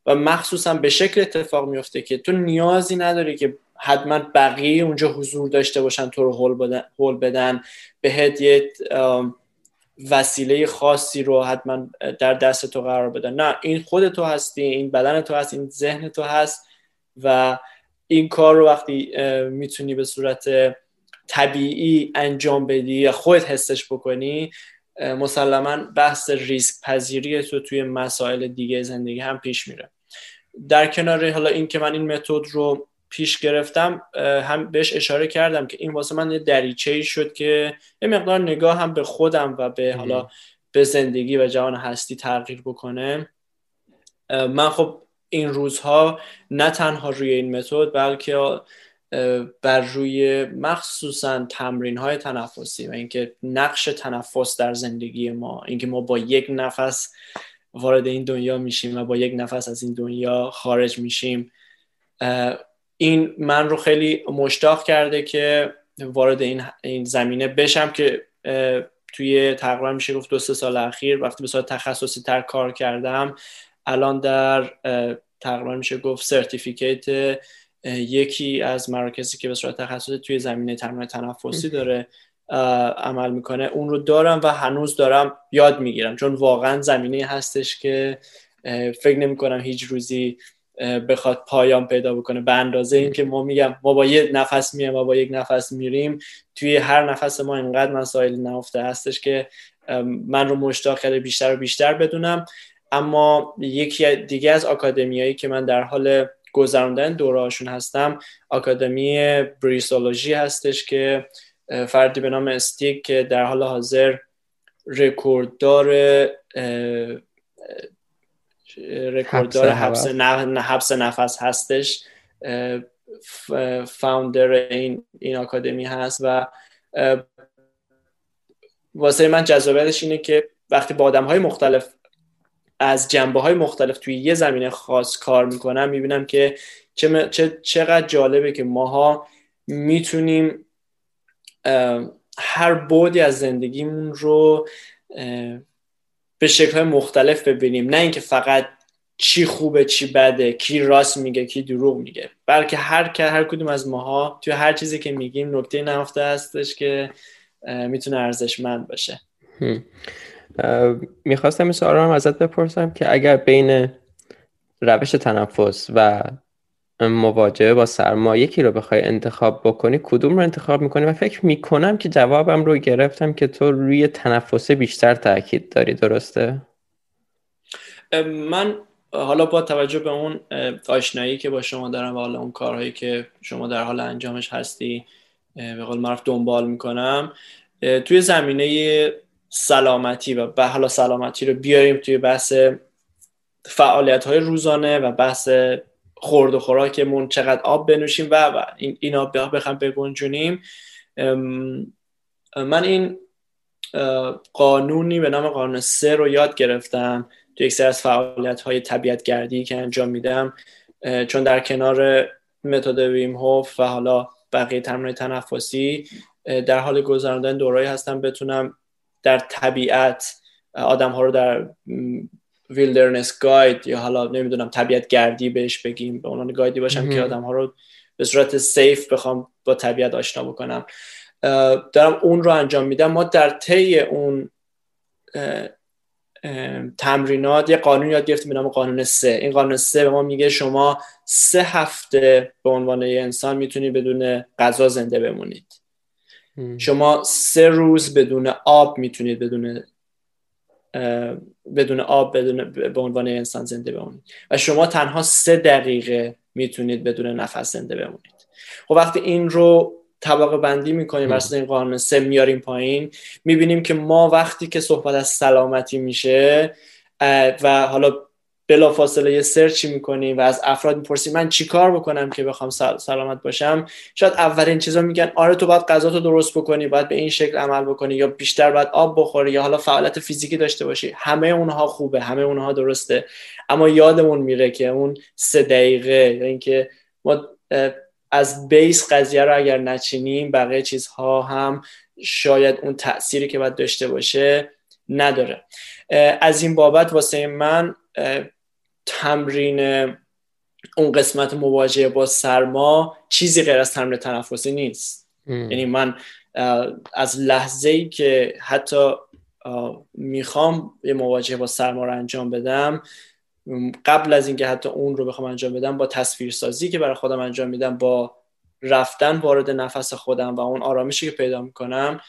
S2: و مخصوصا به شکل اتفاق میفته که تو نیازی نداری که حتما بقیه اونجا حضور داشته باشن تو رو هول بدن, بهت یه وسیله خاصی رو حتما در دست تو قرار بدن. نه این خود تو هستی این بدن تو هست این ذهن تو هست و این کار رو وقتی می‌تونی به صورت طبیعی انجام بدی یا خودت حسش بکنی مسلما بحث ریسک پذیری تو توی مسائل دیگه زندگی هم پیش میره. در کنار حالا این که من این متد رو پیش گرفتم هم بهش اشاره کردم که این واسه من یه دریچه ای شد که یه مقدار نگاه هم به خودم و به حالا به زندگی و جهان هستی تغییر بکنه. من خب این روزها نه تنها روی این متد بلکه بر روی مخصوصا تمرین های تنفسی و اینکه نقش تنفس در زندگی ما اینکه ما با یک نفس وارد این دنیا میشیم و با یک نفس از این دنیا خارج میشیم. این من رو خیلی مشتاق کرده که وارد این, این زمینه بشم که توی تقریبا میشه گفت دو سه سال اخیر وقتی به صورت تخصصی تر کار کردم الان در تقریبا میشه گفت سرتیفیکیت یکی از مراکزی که به صورت تخصصی توی زمینه تمرین تنفسی داره. عمل می‌کنه. اون رو دارم و هنوز دارم یاد می‌گیرم. چون واقعا زمینه هستش که فکر نمی کنم هیچ روزی بخواد پایان پیدا بکنه. به اندازه اینکه ما میگم ما با یک نفس میایم و با یک نفس میریم توی هر نفس ما اینقدر مسائل نهفته هستش که من رو مشتاق کرده بیشتر و بیشتر بدونم. اما یکی دیگه از آکادمیایی که من در حال گذراندن دورهاشون هستم آکادمی بریسولوژی هستش که فردی به نام استیک که در حال حاضر رکورددار رکورددار حبس, حبس نفس. هستش. فاوندر این این آکادمی هست و واسه من جذابیتش اینه که وقتی با آدم های مختلف از جنبه های مختلف توی یه زمینه خاص کار می‌کنم می‌بینم که چه چقدر جالبه که ماها می‌تونیم هر بودی از زندگیمون رو به شکل مختلف ببینیم. نه اینکه فقط چی خوبه چی بده کی راست میگه کی دروغ میگه. بلکه هر هر کدوم از ماها توی هر چیزی که میگیم نکته نهفته هستش که می‌تونه ارزشمند باشه.
S1: می‌خواستم این هم ازت بپرسم که اگر بین روش تنفس و مواجهه با سرما یکی رو بخوای انتخاب بکنی کدوم رو انتخاب می‌کنی و فکر می‌کنم که جوابم رو گرفتم که تو روی تنفس بیشتر تاکید داری درسته؟
S2: من حالا با توجه به اون آشنایی که با شما دارم و حالا اون کارهایی که شما در حال انجامش هستی به قول معروف دنبال می‌کنم توی زمینه سلامتی و به حالا سلامتی رو بیاریم توی بحث فعالیت های روزانه و بحث خورد و خوراکمون چقدر آب بنوشیم و, و این اینا بخوام بگنجونیم. من این قانونی به نام قانون سه رو یاد گرفتم تو یک سری از فعالیت های طبیعت گردی که انجام میدم چون در کنار متد ویم هوف و حالا بقیه تمرین تنفسی در حال گذراندن دوره هایی هستم بتونم در طبیعت آدم ها رو در wilderness guide یا حالا نمی‌دونم طبیعت گردی بهش بگیم به عنوان guide ی باشم که آدم ها رو به صورت safe بخوام با طبیعت آشنا بکنم. دارم اون رو انجام میدم. ما در طی اون تمرینات یه قانون یاد گرفتیم به نام قانون سه. این قانون سه به ما میگه شما سه هفته به عنوان یه انسان می‌تونید بدون غذا زنده بمونید. شما سه روز بدون آب می‌تونید بدون بدون آب بدون به عنوان انسان زنده بمونید. و شما تنها سه دقیقه می‌تونید بدون نفس زنده بمونید. خب وقتی این رو طبقه بندی می‌کنیم واسه این قانون سه میاریم پایین می‌بینیم که ما وقتی که صحبت از سلامتی میشه و حالا بلا فاصله یه سرچی می‌کنیم و از افراد می‌پرسیم من چیکار بکنم که بخوام سلامت باشم؟ شاید اولین چیزا میگن آره تو باید غذا تو درست بکنی باید به این شکل عمل بکنی یا بیشتر باید آب بخوری یا حالا فعالیت فیزیکی داشته باشی. همه اونها خوبه همه اونها درسته. اما یادمون میره که اون سه دقیقه یا اینکه ما از بیس قضیه رو اگر نچینیم بقیه چیزها هم شاید اون تأثیری که باید داشته باشه نداره. از این بابت واسه من تمرین اون قسمت مواجهه با سرما چیزی غیر از تمرین تنفسی نیست. یعنی من از لحظه ای که حتی می‌خوام یه مواجهه با سرما رو انجام بدم قبل از اینکه حتی اون رو بخوام انجام بدم با تصویرسازی که برای خودم انجام میدم با رفتن وارد نفس خودم و اون آرامشی که پیدا می‌کنم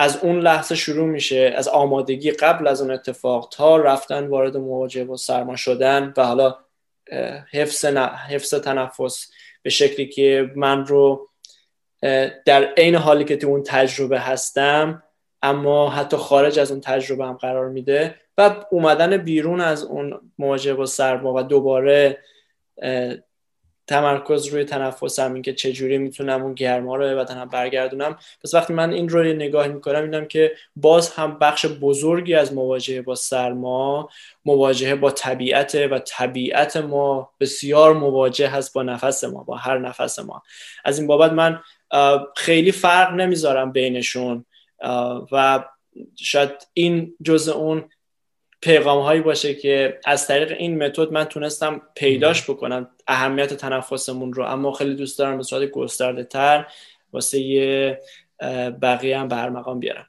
S2: از اون لحظه شروع میشه از آمادگی قبل از اون اتفاق تا رفتن وارد مواجهه با سرما شدن و حالا حفظ, حفظ تنفس به شکلی که من رو در عین حالی که تو اون تجربه هستم اما حتی خارج از اون تجربه هم قرار میده و اومدن بیرون از اون مواجهه با سرما و دوباره تمرکز روی تنفسم این که چجوری می‌تونم اون گرما رو به بدنم برگردونم. پس وقتی من این رو نگاه می‌کنم اینم که باز هم بخش بزرگی از مواجهه با سرما مواجهه با طبیعت و طبیعت ما بسیار مواجه هست با نفس ما با هر نفس ما. از این بابت من خیلی فرق نمی‌ذارم بینشون و شاید این جزء اون پیغام هایی باشه که از طریق این متد من تونستم پیداش بکنم اهمیت تنفسمون رو. اما خیلی دوست دارم به صورت گسترده تر واسه یه بقیه هم برمقام بیارم.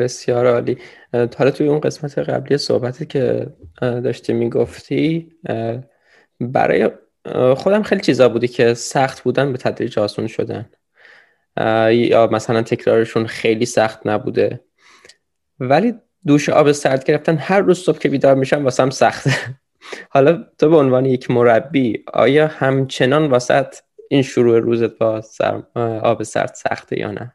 S1: بسیار عالی. حالا توی اون قسمت قبلی صحبتی که داشتی می‌گفتی برای خودم خیلی چیزا بودی که سخت بودن به تدریج آسون شدن. یا مثلا تکرارشون خیلی سخت نبوده. ولی دوش آب سرد گرفتن هر روز صبح که بیدار میشم واسم سخته حالا تو به عنوان یک مربی آیا همچنان واسط این شروع روزت با آب سرد سخته یا نه؟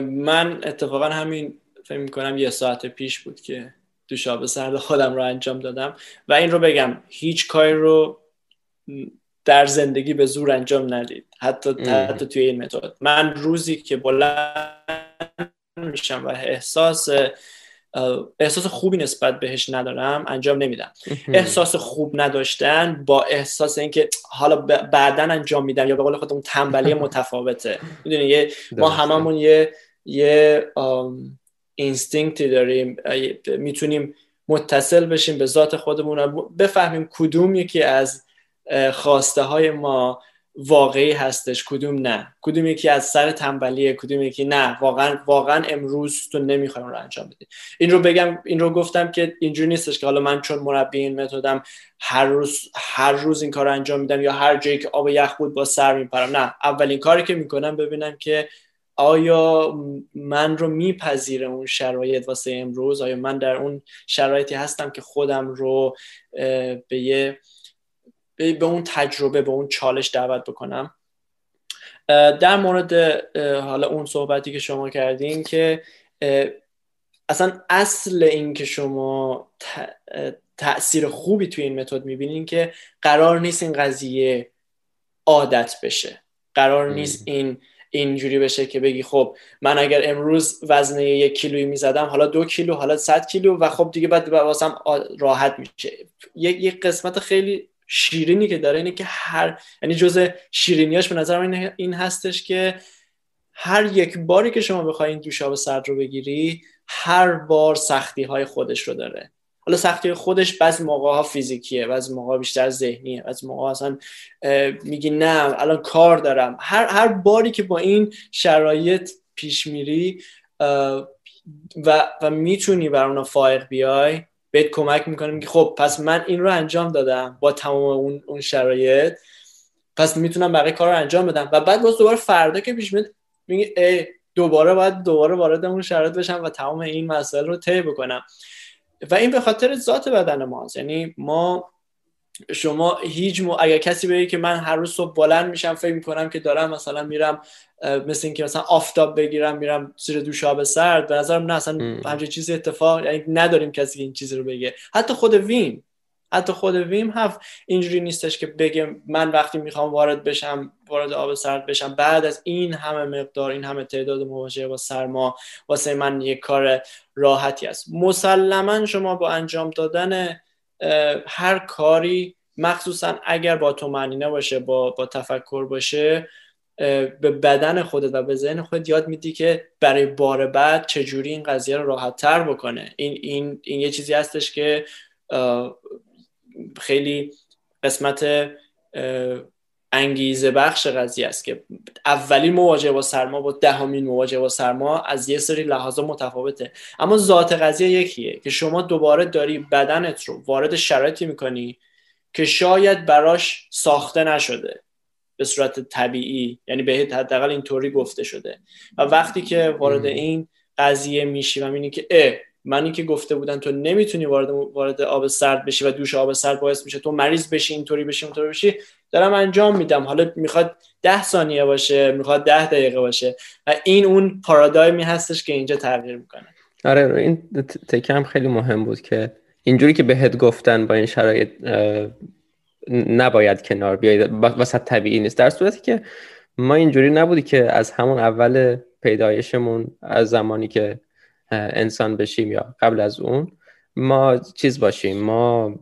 S2: من اتفاقا همین فکر می‌کنم یه ساعت پیش بود که دوش آب سرد خودم رو انجام دادم. و این رو بگم هیچ کاری رو در زندگی به زور انجام ندید. حتی, حتی توی این متد. من روزی که بلند میشم و احساس احساس خوبی نسبت بهش ندارم انجام نمیدم. احساس خوب نداشتن با احساس اینکه حالا بعدا انجام میدم یا به قول خودمون تنبلی متفاوته. می‌دونی ما هممون یه یه اینستینکتی داریم. می‌تونیم متصل بشیم به ذات خودمون بفهمیم کدوم یکی از خواسته های ما واقعی هستش کدوم نه؟ کدوم یکی از سر تنبلیه کدوم یکی نه؟ واقعا واقعا امروز تو نمی‌خوایم رو انجام بدی. این رو بگم این رو گفتم که اینجوری نیستش که حالا من چون مربی این متدم هر روز هر روز این کار رو انجام میدم یا هر جایی که آب یخ بود با سر میپرم. نه اولین کاری که می‌کنم ببینم که آیا من رو میپذیره اون شرایط واسه امروز؟ آیا من در اون شرایطی هستم که خودم رو به یه به اون تجربه به اون چالش دعوت بکنم. در مورد حالا اون صحبتی که شما کردین که اصلا اصل این که شما تاثیر خوبی توی این متد می‌بینین که قرار نیست این قضیه عادت بشه. قرار نیست این اینجوری بشه که بگی خب من اگر امروز وزنه یک کیلویی می‌زدم حالا دو کیلو حالا صد کیلو و خب دیگه بعد واسم راحت میشه. یک قسمت خیلی شیرینی که داره اینه که هر یعنی جزء شیرینیاش به نظر من این هستش که هر یک باری که شما بخواید دوشاب سرد رو بگیری هر بار سختی های خودش رو داره. حالا سختی خودش بعضی موقع ها فیزیکیه بعضی موقع بیشتر ذهنیه بعضی موقع اصلا میگی نه الان کار دارم. هر هر باری که با این شرایط پیش میری و, و می‌تونی بر اونا فائق بیای بهت کمک می‌کنه که خب پس من این رو انجام دادم با تمام اون, اون شرایط. پس می‌تونم بقیه کار رو انجام بدم. و بعد باز دوباره فردا که پیش میاد میگه دوباره باید دوباره وارد اون شرایط بشم و تمام این مسائل رو طی بکنم. و این به خاطر ذات بدن ماست. یعنی ما شما هیچ مو... اگر کسی بگه که من هر روز صبح بلند میشم فکر می‌کنم که دارم مثلا میرم مثل اینکه مثلا آفتاب بگیرم میرم زیر دوش آب سرد. به نظرم نه اصلا همچین چیزی اتفاق یعنی نداریم کسی که این چیزی رو بگه. حتی خود وین حتی خود ویم هفت اینجوری نیستش که بگه من وقتی می‌خوام وارد بشم وارد آب سرد بشم. بعد از این همه مقدار این همه تعداد مواجهه با سرما واسه من یک کار راحتی است. مسلما شما با انجام دادن هر کاری مخصوصا اگر با تو معنینه باشه با, با تفکر باشه به بدن خودت و به ذهن خودت یاد میدی که برای بار بعد چجوری این قضیه رو راحت تر بکنه. این, این, این یه چیزی هستش که خیلی قسمت انگیزه بخش قضیه است که اولین مواجهه با سرما با دهمین مواجهه با سرما از یه سری لحاظا متفاوته. اما ذات قضیه یکیه که شما دوباره داری بدنت رو وارد شرایطی می‌کنی که شاید براش ساخته نشده. به صورت طبیعی یعنی به حداقل اینطوری گفته شده. و وقتی که وارد این قضیه میشی و می‌بینی که اه منی که گفته بودن تو نمی‌تونی وارد وارد آب سرد بشی و دوش آب سرد باعث میشه تو مریض بشی اینطوری بشی اونطوری بشی دارم انجام میدم. حالا می‌خواد ده ثانیه باشه می‌خواد ده دقیقه باشه و این اون پارادایمی هستش که اینجا تغییر می‌کنه.
S1: آره این تکه هم خیلی مهم بود که اینجوری که بهت گفتن با این شرایط نباید کنار بیاید واسه طبیعی نیست. در صورتی که ما اینجوری نبودی که از همون اول پیدایشمون از زمانی که انسان بشیم یا قبل از اون ما چیز باشیم ما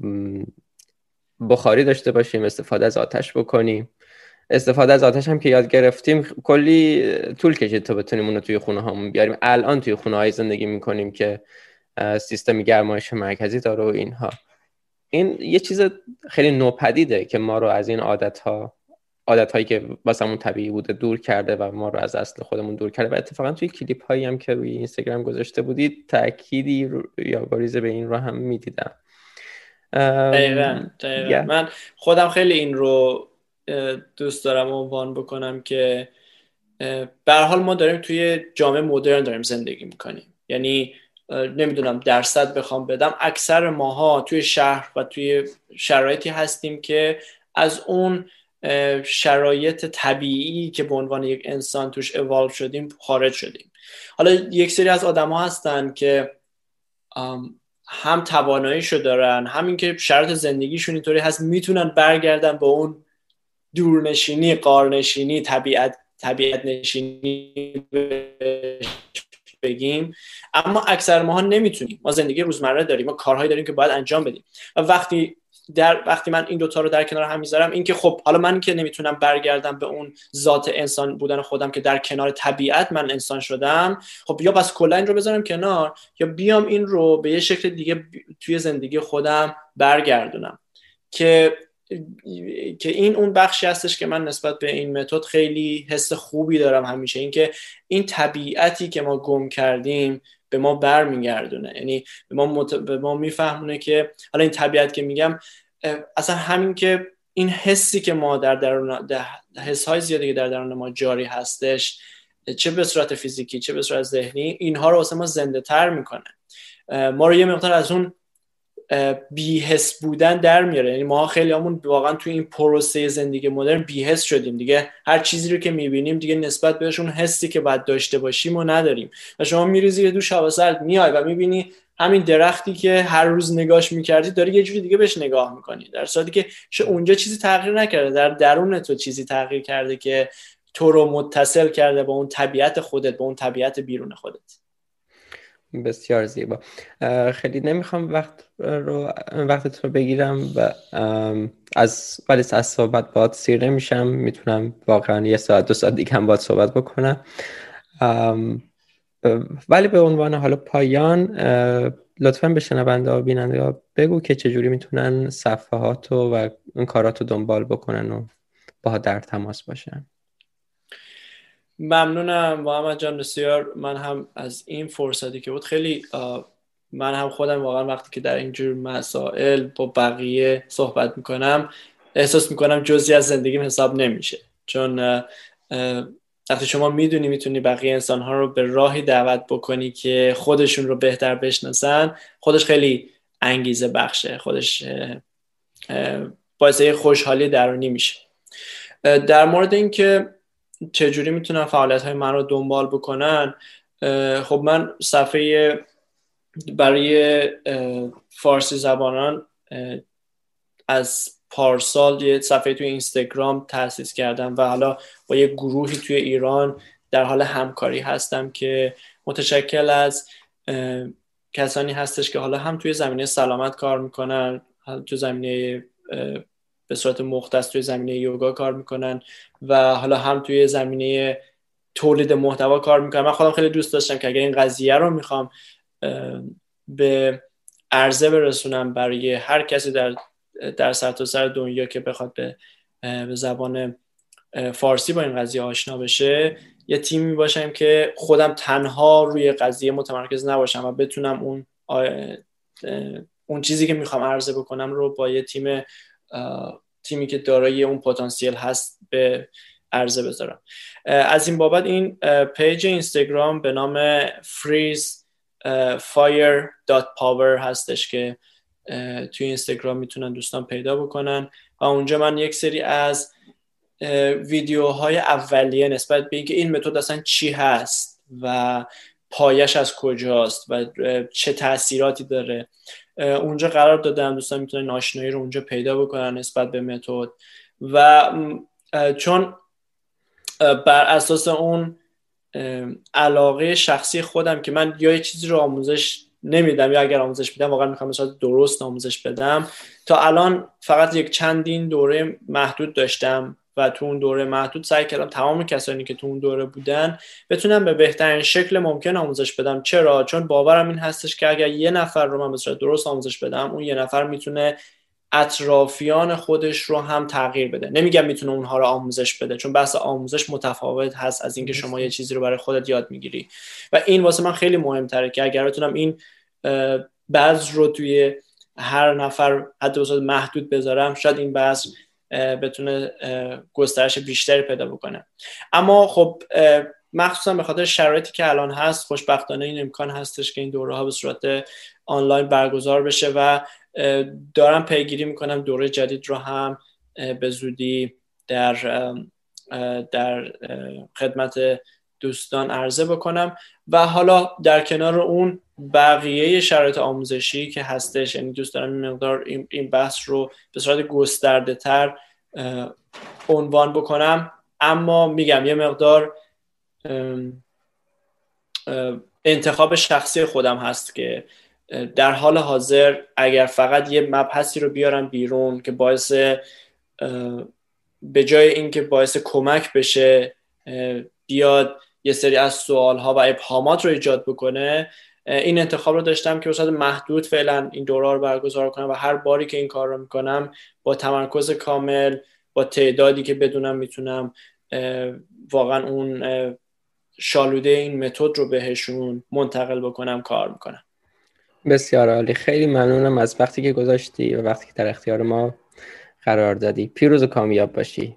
S1: بخاری داشته باشیم استفاده از آتش بکنیم. استفاده از آتش هم که یاد گرفتیم کلی طول کشید تا بتونیم اونو توی خونه هامون بیاریم. الان توی خونه های زندگی می‌کنیم که سیستم گرمایش مرکزی داره و اینها. این یه چیز خیلی نوپدیده که ما رو از این عادت ها عادت هایی که واسمون طبیعی بوده دور کرده و ما رو از اصل خودمون دور کرده. و اتفاقا توی کلیپ هایی هم که روی اینستاگرام گذاشته بودید تأکیدی یا گریزه به این رو هم می‌دیدم.
S2: دقیقا, من خودم خیلی این رو دوست دارم عنوان بکنم که به حال ما داریم توی جامعه مدرن داریم زندگی می‌کنیم. یعنی نمی‌دونم درصد بخوام بدم. اکثر ماها توی شهر و توی شرایطی هستیم که از اون شرایط طبیعی که به عنوان یک انسان توش اوالو شدیم خارج شدیم. حالا یک سری از آدما هستن که هم تواناییشو دارن همین که شرط زندگیشون اینطوری هست می‌تونن برگردن به اون دورنشینی قارنشینی طبیعت طبیعت نشینی بگیم. اما اکثر ماها نمی‌تونیم. ما زندگی روزمره داریم ما کارهایی داریم که باید انجام بدیم. و وقتی در وقتی من این دوتا رو در کنار هم می‌ذارم اینکه خب حالا من که نمی‌تونم برگردم به اون ذات انسان بودن خودم که در کنار طبیعت من انسان شدم خب یا بس کلا این رو بذارم کنار یا بیام این رو به یه شکل دیگه توی زندگی خودم برگردونم. که که این اون بخشی هستش که من نسبت به این متد خیلی حس خوبی دارم همیشه. اینکه این طبیعتی که ما گم کردیم به ما برمیگردونه. یعنی به ما, مت... به ما میفهمونه که حالا این طبیعت که میگم اصلا همین که این حسی که ما در درون حس های زیادی که در درون ما جاری هستش چه به صورت فیزیکی چه به صورت ذهنی اینها رو واسه ما زنده تر می‌کنه. ما رو یه مقدار از اون بیهس بودن در میاره. یعنی ما خیلی همون واقعا توی این پروسه زندگی مدرن بیهس شدیم دیگه. هر چیزی رو که می‌بینیم دیگه نسبت بهشون حسی که باید داشته باشیم و نداریم. و شما میریزی دو شب سرد میای و می‌بینی همین درختی که هر روز نگاش می‌کردی داری یه جوری دیگه بهش نگاه می‌کنی. در صورتی که اونجا چیزی تغییر نکرده. در درون تو چیزی تغییر کرده که تو رو متصل کرده با اون طبیعت خودت با اون طبیعت بیرون خودت.
S1: بسیار زیبا. خیلی نمی‌خوام وقت رو وقتت رو بگیرم و از ولی از صحبت باد سیر نمیشم. می‌تونم واقعا یه ساعت دو ساعت دیگه هم باید صحبت بکنم. ولی به عنوان حالا پایان لطفا به شنونده و بیننده بگو که چجوری می‌تونن صفحات و اون کارات رو دنبال بکنن و با در تماس باشن.
S2: ممنونم محمد جان بسیار من هم از این فرصتی که بود خیلی من هم خودم واقعا وقتی که در اینجور مسائل با بقیه صحبت می‌کنم احساس می‌کنم جزی از زندگیم حساب نمیشه. چون وقتی شما می‌دونی می‌تونی بقیه انسان ها رو به راهی دعوت بکنی که خودشون رو بهتر بشناسن خودش خیلی انگیزه بخشه خودش باعث خوشحالی درونی میشه. در مورد اینکه چجوری می‌تونن فعالیت های من رو دنبال بکنن؟ خب من صفحه برای فارسی زبانان از پارسال یه صفحه توی اینستاگرام تاسیس کردم و حالا با یه گروهی توی ایران در حال همکاری هستم که متشکل از کسانی هستش که حالا هم توی زمینه سلامت کار می‌کنن توی زمینه به صورت مختص توی زمینه یوگا کار می‌کنن و حالا هم توی زمینه تولید محتوا کار می‌کنن. من خودم خیلی دوست داشتم که اگر این قضیه رو می‌خوام به عرضه برسونم برای هر کسی در در سرتاسر سر دنیا که بخواد به به زبان فارسی با این قضیه آشنا بشه یه تیمی باشم که خودم تنها روی قضیه متمرکز نباشم و بتونم اون اون چیزی که می‌خوام عرضه بکنم رو با یه تیم تیمی که دارای اون پتانسیل هست به عرضه بذارم. از این بابت این پیج اینستاگرام به نام freeze fire.power هستش که توی اینستاگرام می‌تونن دوستان پیدا بکنن. و اونجا من یک سری از ویدیوهای اولیه نسبت به اینکه این متد اصلا چی هست و پایش از کجاست و چه تاثیراتی داره. اونجا قرار دادم دوستان می‌تونن آشنایی رو اونجا پیدا بکنن نسبت به متد. و چون بر اساس اون علاقه شخصی خودم که من یا یه چیزی رو آموزش نمیدم یا اگر آموزش میدم واقعا می‌خوام مثلا درست آموزش بدم. تا الان فقط یک چندین دوره محدود داشتم. و تو اون دوره محدود سعی کردم تمام کسانی که تو اون دوره بودن بتونم به بهترین شکل ممکن آموزش بدم. چرا؟ چون باورم این هستش که اگر یه نفر رو من به صورت درست آموزش بدم اون یه نفر می‌تونه اطرافیان خودش رو هم تغییر بده. نمیگم می‌تونه اونها رو آموزش بده چون بحث آموزش متفاوت هست از اینکه شما یه چیزی رو برای خودت یاد می‌گیری. و این واسه من خیلی مهمتره که اگر بتونم این بعض رو توی هر نفر حتی محدود بذارم شاید این بعض بتونه گسترش بیشتری پیدا بکنه. اما خب مخصوصا به خاطر شرایطی که الان هست خوشبختانه این امکان هستش که این دوره ها به صورت آنلاین برگزار بشه و دارم پیگیری می‌کنم دوره جدید رو هم به زودی در در خدمت دوستان عرضه بکنم. و حالا در کنار اون بقیه شرایط آموزشی که هستش یعنی دوست دارم مقدار این بحث رو به صورت گسترده تر عنوان بکنم. اما میگم یه مقدار انتخاب شخصی خودم هست که در حال حاضر اگر فقط یه مبحثی رو بیارم بیرون که باعث به جای اینکه باعث کمک بشه بیاد یه سری از سوال ها و ابهامات رو ایجاد بکنه این انتخاب رو داشتم که بصورت محدود فعلا این دوره رو برگزار کنم و هر باری که این کار رو می‌کنم با تمرکز کامل با تعدادی که بدونم می‌تونم واقعا اون شالوده این متد رو بهشون منتقل بکنم کار می‌کنم.
S1: بسیار عالی. خیلی ممنونم از وقتی که گذاشتی و وقتی که در اختیار ما قرار دادی. پیروز و کامیاب باشی.